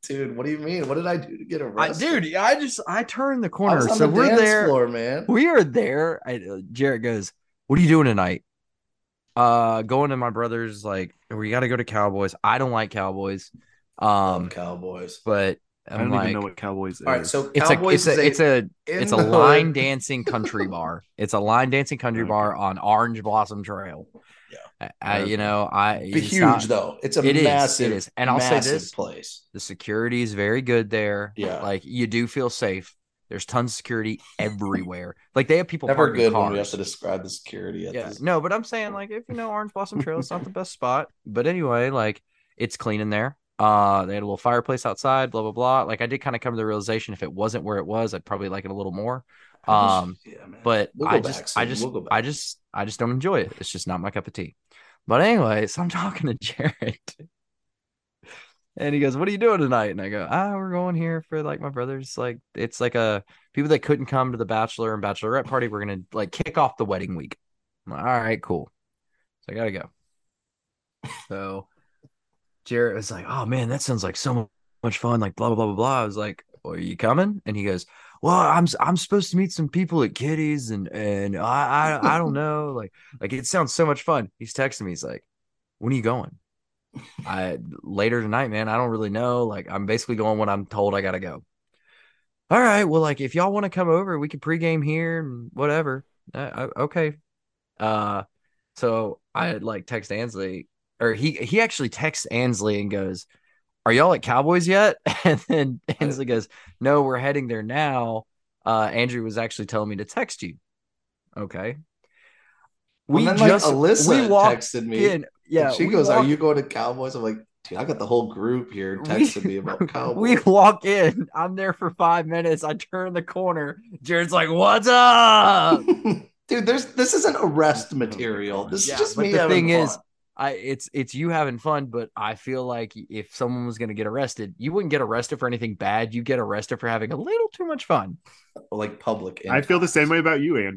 Dude, what do you mean? What did I do to get I, arrested? dude, I just I turned the I corner, was on so the we're dance there. floor, man. We are there. I, uh, Jarrett goes, "What are you doing tonight?" Uh, going to my brother's. Like, we got to go to Cowboys. I don't like Cowboys. Love Um, Cowboys. but I I'm don't like, even know what Cowboys is. All right, so it's a it's a it's a it's a line hood. dancing country bar. It's a line dancing country Okay. bar on Orange Blossom Trail. Yeah. I, I- you know, I it's huge not- though. It's a It is, massive. it is. And I'll say this. place. The security is very good there. Yeah. like you do feel safe. There's tons of security everywhere. Like they have people Never good cars. when we have to describe the security at yeah, this. no, but I'm saying like if you know Orange Blossom Trail, it's not the best spot. But anyway, like it's clean in there. Uh, they had a little fireplace outside. Blah blah blah. Like I did kind of come to the realization if it wasn't where it was, I'd probably like it a little more. Um, yeah, but We'll I just, I just, We'll go I just, I just don't enjoy it. It's just not my cup of tea. But anyway, so I'm talking to Jared, and he goes, "What are you doing tonight?" And I go, "Ah, we're going here for like my brother's like it's like a people that couldn't come to the bachelor and bachelorette party. We're gonna like kick off the wedding week." Like, All right, cool. So I gotta go. So Jared was like, "Oh man, that sounds like so much fun!" Like blah blah blah blah blah. I was like, "Well, are you coming?" And he goes, well i'm i'm supposed to meet some people at kitty's and and i i, I don't know like like it sounds so much fun. He's texting me he's like when are you going? I later tonight man i don't really know like i'm basically going when i'm told i gotta go. All right well like if y'all want to come over we could pregame here and whatever. Uh, okay. Uh so i like text ansley or he he actually texts ansley and goes are y'all at Cowboys yet? And then Ansley goes, No, we're heading there now. Uh, Andrew was actually telling me to text you. Okay. We then, like, Alyssa texted me. in. Yeah. she we goes, "Are you going to Cowboys?" I'm like, "Dude, I got the whole group here texting me about Cowboys." We walk in. I'm there for five minutes. I turn the corner. Jared's like, What's up? Dude, there's this isn't arrest material. This Yeah, is just me the thing fun. is, I it's it's you having fun, but I feel like if someone was gonna get arrested, you wouldn't get arrested for anything bad. You get arrested for having a little too much fun. like public. I feel the same way about you, Andrew.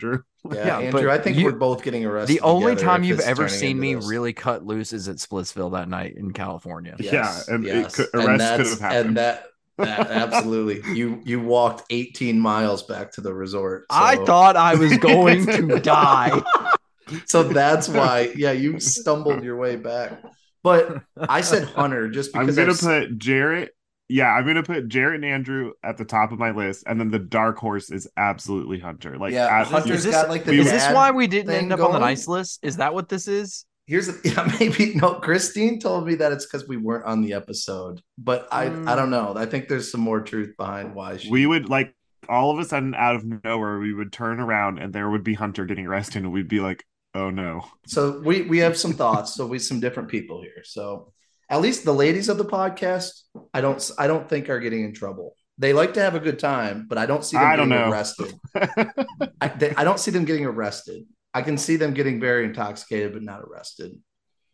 Andrew. Yeah, Yeah, Andrew, but I think you- we're both getting arrested. The only time you've ever seen me this. really cut loose is at Splitsville that night in California. Yes, Yeah, and it yes. could- And arrest could have happened. And that, that absolutely, you you walked 18 miles back to the resort. I thought I was going to die. so. That's why, yeah, you stumbled your way back. But I said Hunter just because I'm gonna I've- put Jarrett. Yeah, I'm gonna put Jarrett and Andrew at the top of my list, and then the dark horse is absolutely Hunter. Like, yeah, at- Hunter's Is this- got like the Is this why we didn't end up on the going? nice list? Is that what this is? Here's the, yeah, maybe no. Christine told me that it's because we weren't on the episode, but I I don't know. I think there's some more truth behind why she. we would like all of a sudden out of nowhere we would turn around and there would be Hunter getting arrested, and we'd be like, "Oh no!" so we we have some thoughts. So we some different people here. So at least the ladies of the podcast, I don't I don't think are getting in trouble. They like to have a good time, but I don't see them I don't know. arrested. I, they, I don't see them getting arrested. I can see them getting very intoxicated, but not arrested.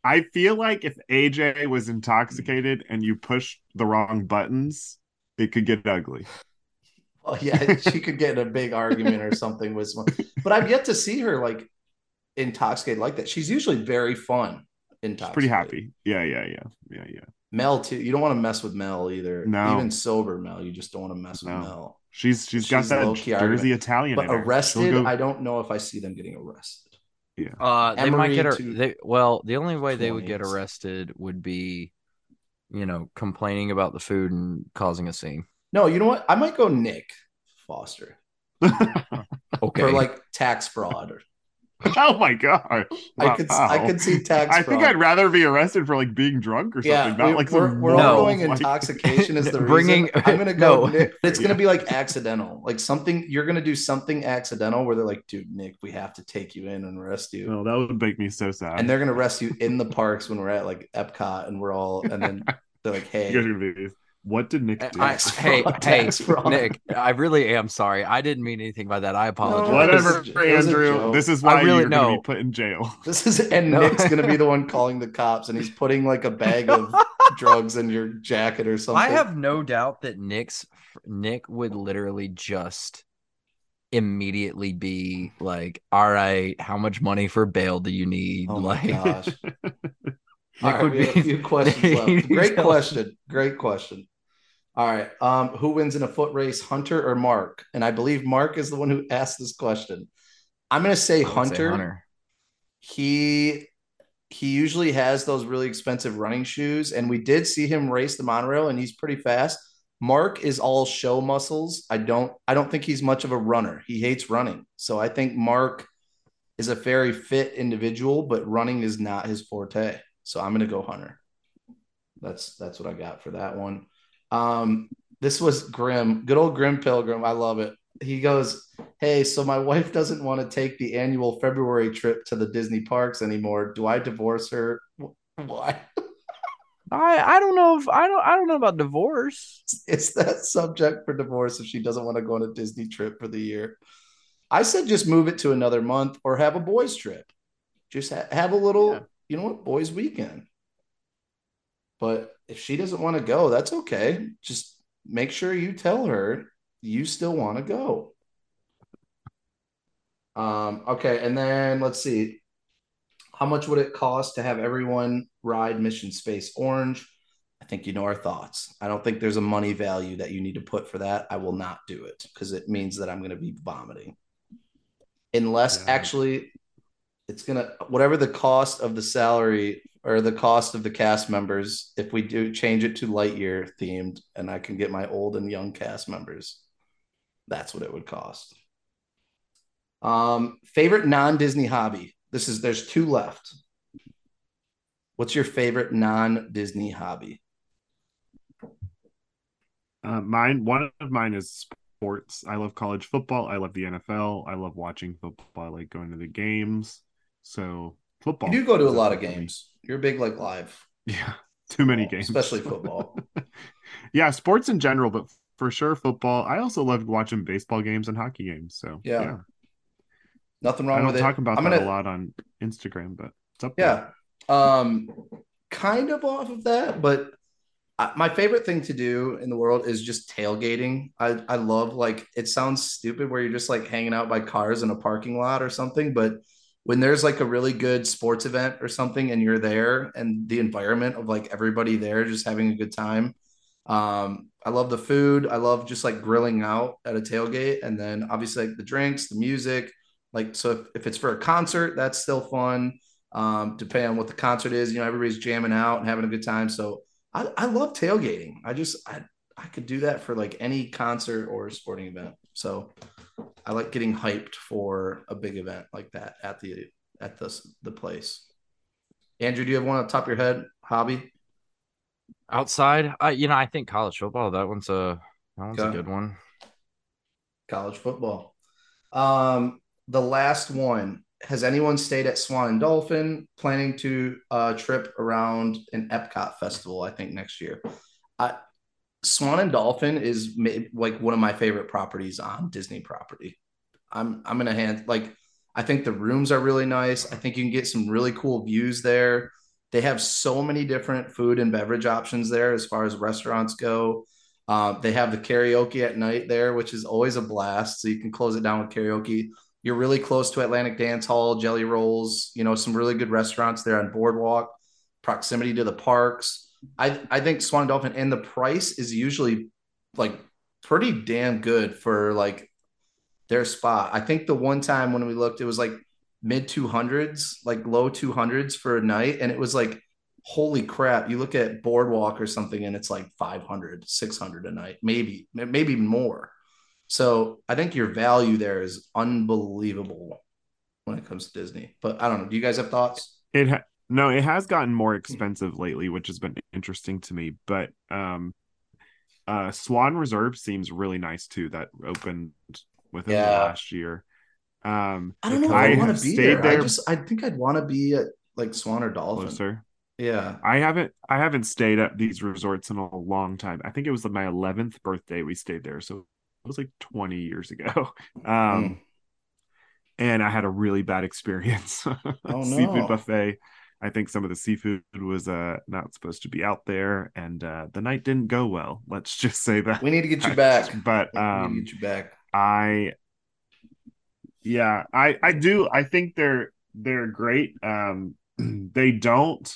I feel like if AJ was intoxicated and you pushed the wrong buttons, it could get ugly. Well, yeah, she could get in a big argument or something with someone. But I've yet to see her like intoxicated like that. She's usually very fun. She's Intoxicated. pretty happy. Yeah, yeah, yeah, yeah, yeah. Mel too. You don't want to mess with Mel either. No. even sober Mel, you just don't want to mess with No. Mel. She's she's got She's that Jersey argument. Italian. But in her. Arrested, go- I don't know if I see them getting arrested. Yeah, uh, they might get her. to They, well, the only way they would get arrested would be, you know, complaining about the food and causing a scene. No, you know what? I might go Nick Foster Okay, for like tax fraud. Or, oh my god! I could I could see tax. I think. I'd rather be arrested for like being drunk or something, Yeah, not we, like we're, we're No. all going like- intoxication is the Bringing- reason. I'm gonna go. No. Nick. It's gonna Yeah. be like accidental, like something you're gonna do something accidental where they're like, "Dude, Nick, we have to take you in and arrest you," Oh, that would make me so sad. and they're gonna arrest you in the parks when we're at like Epcot, and we're all, and then they're like, "Hey, you guys are gonna be. What did Nick eh, do? I, hey, hey, fraud. Nick, I really am sorry. I didn't mean anything by that. I apologize. No, Whatever, It was a- it was a Andrew. This is I why really- you're gonna no. be put in jail. This is and No. Nick's gonna be the one calling the cops, and he's putting like a bag of drugs in your jacket or something. I have no doubt that Nick's Nick would literally just immediately be like, "All right, how much money for bail do you need?" Oh my like, gosh! Nick All right, would we have be- a few questions left. Great question. Great question. All right. Um, who wins in a foot race, Hunter or Mark? And I believe Mark is the one who asked this question. I'm going to say say Hunter. He he usually has those really expensive running shoes, and we did see him race the monorail, and he's pretty fast. Mark is all show muscles. I don't I don't think he's much of a runner. He hates running. So I think Mark is a very fit individual, but running is not his forte. So I'm gonna go Hunter. That's that's what I got for that one. Um, this was Grim, good old Grim Pilgrim. I love it. He goes, Hey, so my wife doesn't want to take the annual February trip to the Disney parks anymore. Do I divorce her? Why? I I don't know if I don't I don't know about divorce. It's that subject for divorce if she doesn't want to go on a Disney trip for the year. I said just move it to another month or have a boys' trip. Just ha- have a little, Yeah. you know what, boys' weekend. But if she doesn't want to go, that's okay. Just make sure you tell her you still want to go. Um, okay, and then let's see. How much would it cost to have everyone ride Mission Space Orange? I think you know our thoughts. I don't think there's a money value that you need to put for that. I will not do it because it means that I'm going to be vomiting. Unless Yeah. actually it's to, whatever the cost of the salary or the cost of the cast members, if we do change it to Lightyear themed and I can get my old and young cast members, that's what it would cost. Um, favorite non Disney hobby. This is, there's two left. What's your favorite non Disney hobby? Uh, mine, one of mine is sports. I love college football. I love the NFL. I love watching football. I like going to the games. So football. You do go to a lot of games. You're big like live, Yeah, too many games, especially football. yeah, sports in general, but for sure football. I also love watching baseball games and hockey games. So Yeah. Nothing wrong. I don't with talk it. about I'm that gonna, a lot on Instagram, but it's up there. Yeah. Um, kind of off of that, but my favorite thing to do in the world is just tailgating. I, I love like it sounds stupid where you're just like hanging out by cars in a parking lot or something, but when there's like a really good sports event or something and you're there and the environment of like everybody there just having a good time. Um, I love the food. I love just like grilling out at a tailgate and then obviously like the drinks, the music. Like so if, if it's for a concert, that's still fun. Um, depending on what the concert is, you know, everybody's jamming out and having a good time. So I, I love tailgating. I just I I could do that for like any concert or sporting event. So I like getting hyped for a big event like that at the at the the place. Andrew, do you have one on the top of your head hobby? Outside, I you know I think college football. That one's a that one's okay. a good one. College football. Um, the last one. Has anyone stayed at Swan and Dolphin? Planning to uh, trip around an Epcot festival. I think next year. I Swan and Dolphin is like one of my favorite properties on Disney property. I'm I'm gonna hand like I think the rooms are really nice. I think you can get some really cool views there. They have so many different food and beverage options there as far as restaurants go. Uh, they have the karaoke at night there, which is always a blast. So you can close it down with karaoke. You're really close to Atlantic Dance Hall, Jelly Rolls, you know, some really good restaurants there on Boardwalk, proximity to the parks. I I think Swan Dolphin and the price is usually like pretty damn good for like their spot. I think the one time when we looked, it was like mid 200s, like low 200s for a night. And it was like, holy crap. You look at Boardwalk or something and it's like 500, 600 a night, maybe, maybe more. So I think your value there is unbelievable when it comes to Disney. But I don't know. Do you guys have thoughts? It ha- no, it has gotten more expensive lately, which has been interesting to me. But um, uh, Swan Reserve seems really nice too. That opened within yeah. the last year. Um, I don't know if I, I want to be there. there. I just I think I'd want to be at like Swan or Dolphin. Closer. Yeah, I haven't I haven't stayed at these resorts in a long time. I think it was my 11th birthday we stayed there, so it was like 20 years ago. Um, mm. and I had a really bad experience. Oh, no. Seafood buffet I think some of the seafood was uh, not supposed to be out there, and uh, the night didn't go well. Let's just say that we need to get you back. But um, get you back. I, yeah, I I do. I think they're they're great. Um, they don't.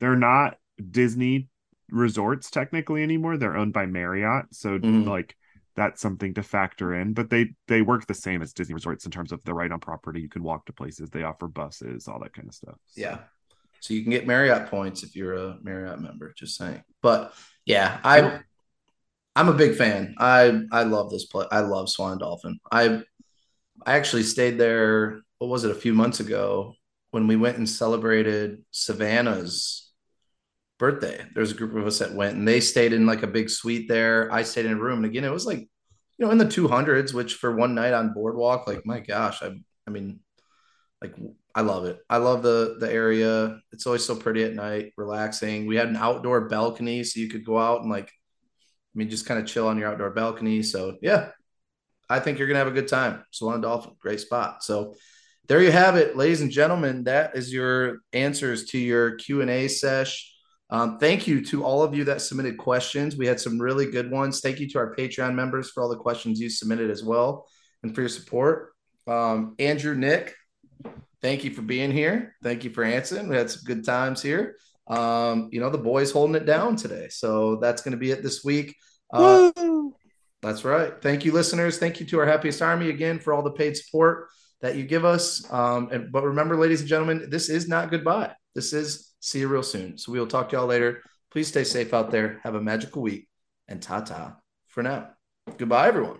They're not Disney resorts technically anymore. They're owned by Marriott, so mm-hmm. like that's something to factor in. But they they work the same as Disney resorts in terms of the right on property. You can walk to places. They offer buses, all that kind of stuff. So. Yeah, so you can get Marriott points if you're a Marriott member. Just saying. But yeah, I I'm a big fan. I I love this play. I love Swan Dolphin. I I actually stayed there. What was it? A few months ago when we went and celebrated Savannah's birthday. There's a group of us that went and they stayed in like a big suite there. I stayed in a room, and again, it was like you know in the 200s, which for one night on boardwalk, like my gosh, I I mean, like I love it. I love the the area. It's always so pretty at night, relaxing. We had an outdoor balcony, so you could go out and like, I mean, just kind of chill on your outdoor balcony. So yeah, I think you're gonna have a good time. Swan Dolphin, great spot. So there you have it, ladies and gentlemen. That is your answers to your Q and A sesh. Um, thank you to all of you that submitted questions. We had some really good ones. Thank you to our Patreon members for all the questions you submitted as well, and for your support. Um, Andrew, Nick, thank you for being here. Thank you for answering. We had some good times here. Um, you know, the boys holding it down today. So that's going to be it this week. Uh, that's right. Thank you, listeners. Thank you to our happiest army again for all the paid support that you give us. Um, and but remember, ladies and gentlemen, this is not goodbye. This is see you real soon. So we will talk to y'all later. Please stay safe out there. Have a magical week and ta ta for now. Goodbye, everyone.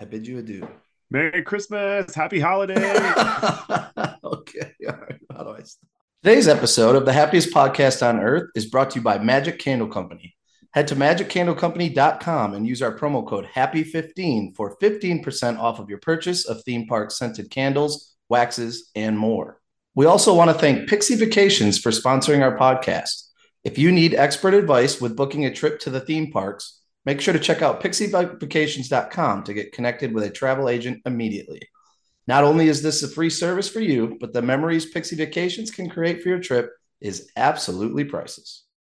I bid you adieu. Merry Christmas. Happy holidays. okay. All right. How do I stop? Today's episode of the happiest podcast on earth is brought to you by Magic Candle Company. Head to magiccandlecompany.com and use our promo code HAPPY15 for 15% off of your purchase of theme park scented candles, waxes, and more. We also want to thank Pixie Vacations for sponsoring our podcast. If you need expert advice with booking a trip to the theme parks, Make sure to check out pixievacations.com to get connected with a travel agent immediately. Not only is this a free service for you, but the memories Pixie Vacations can create for your trip is absolutely priceless.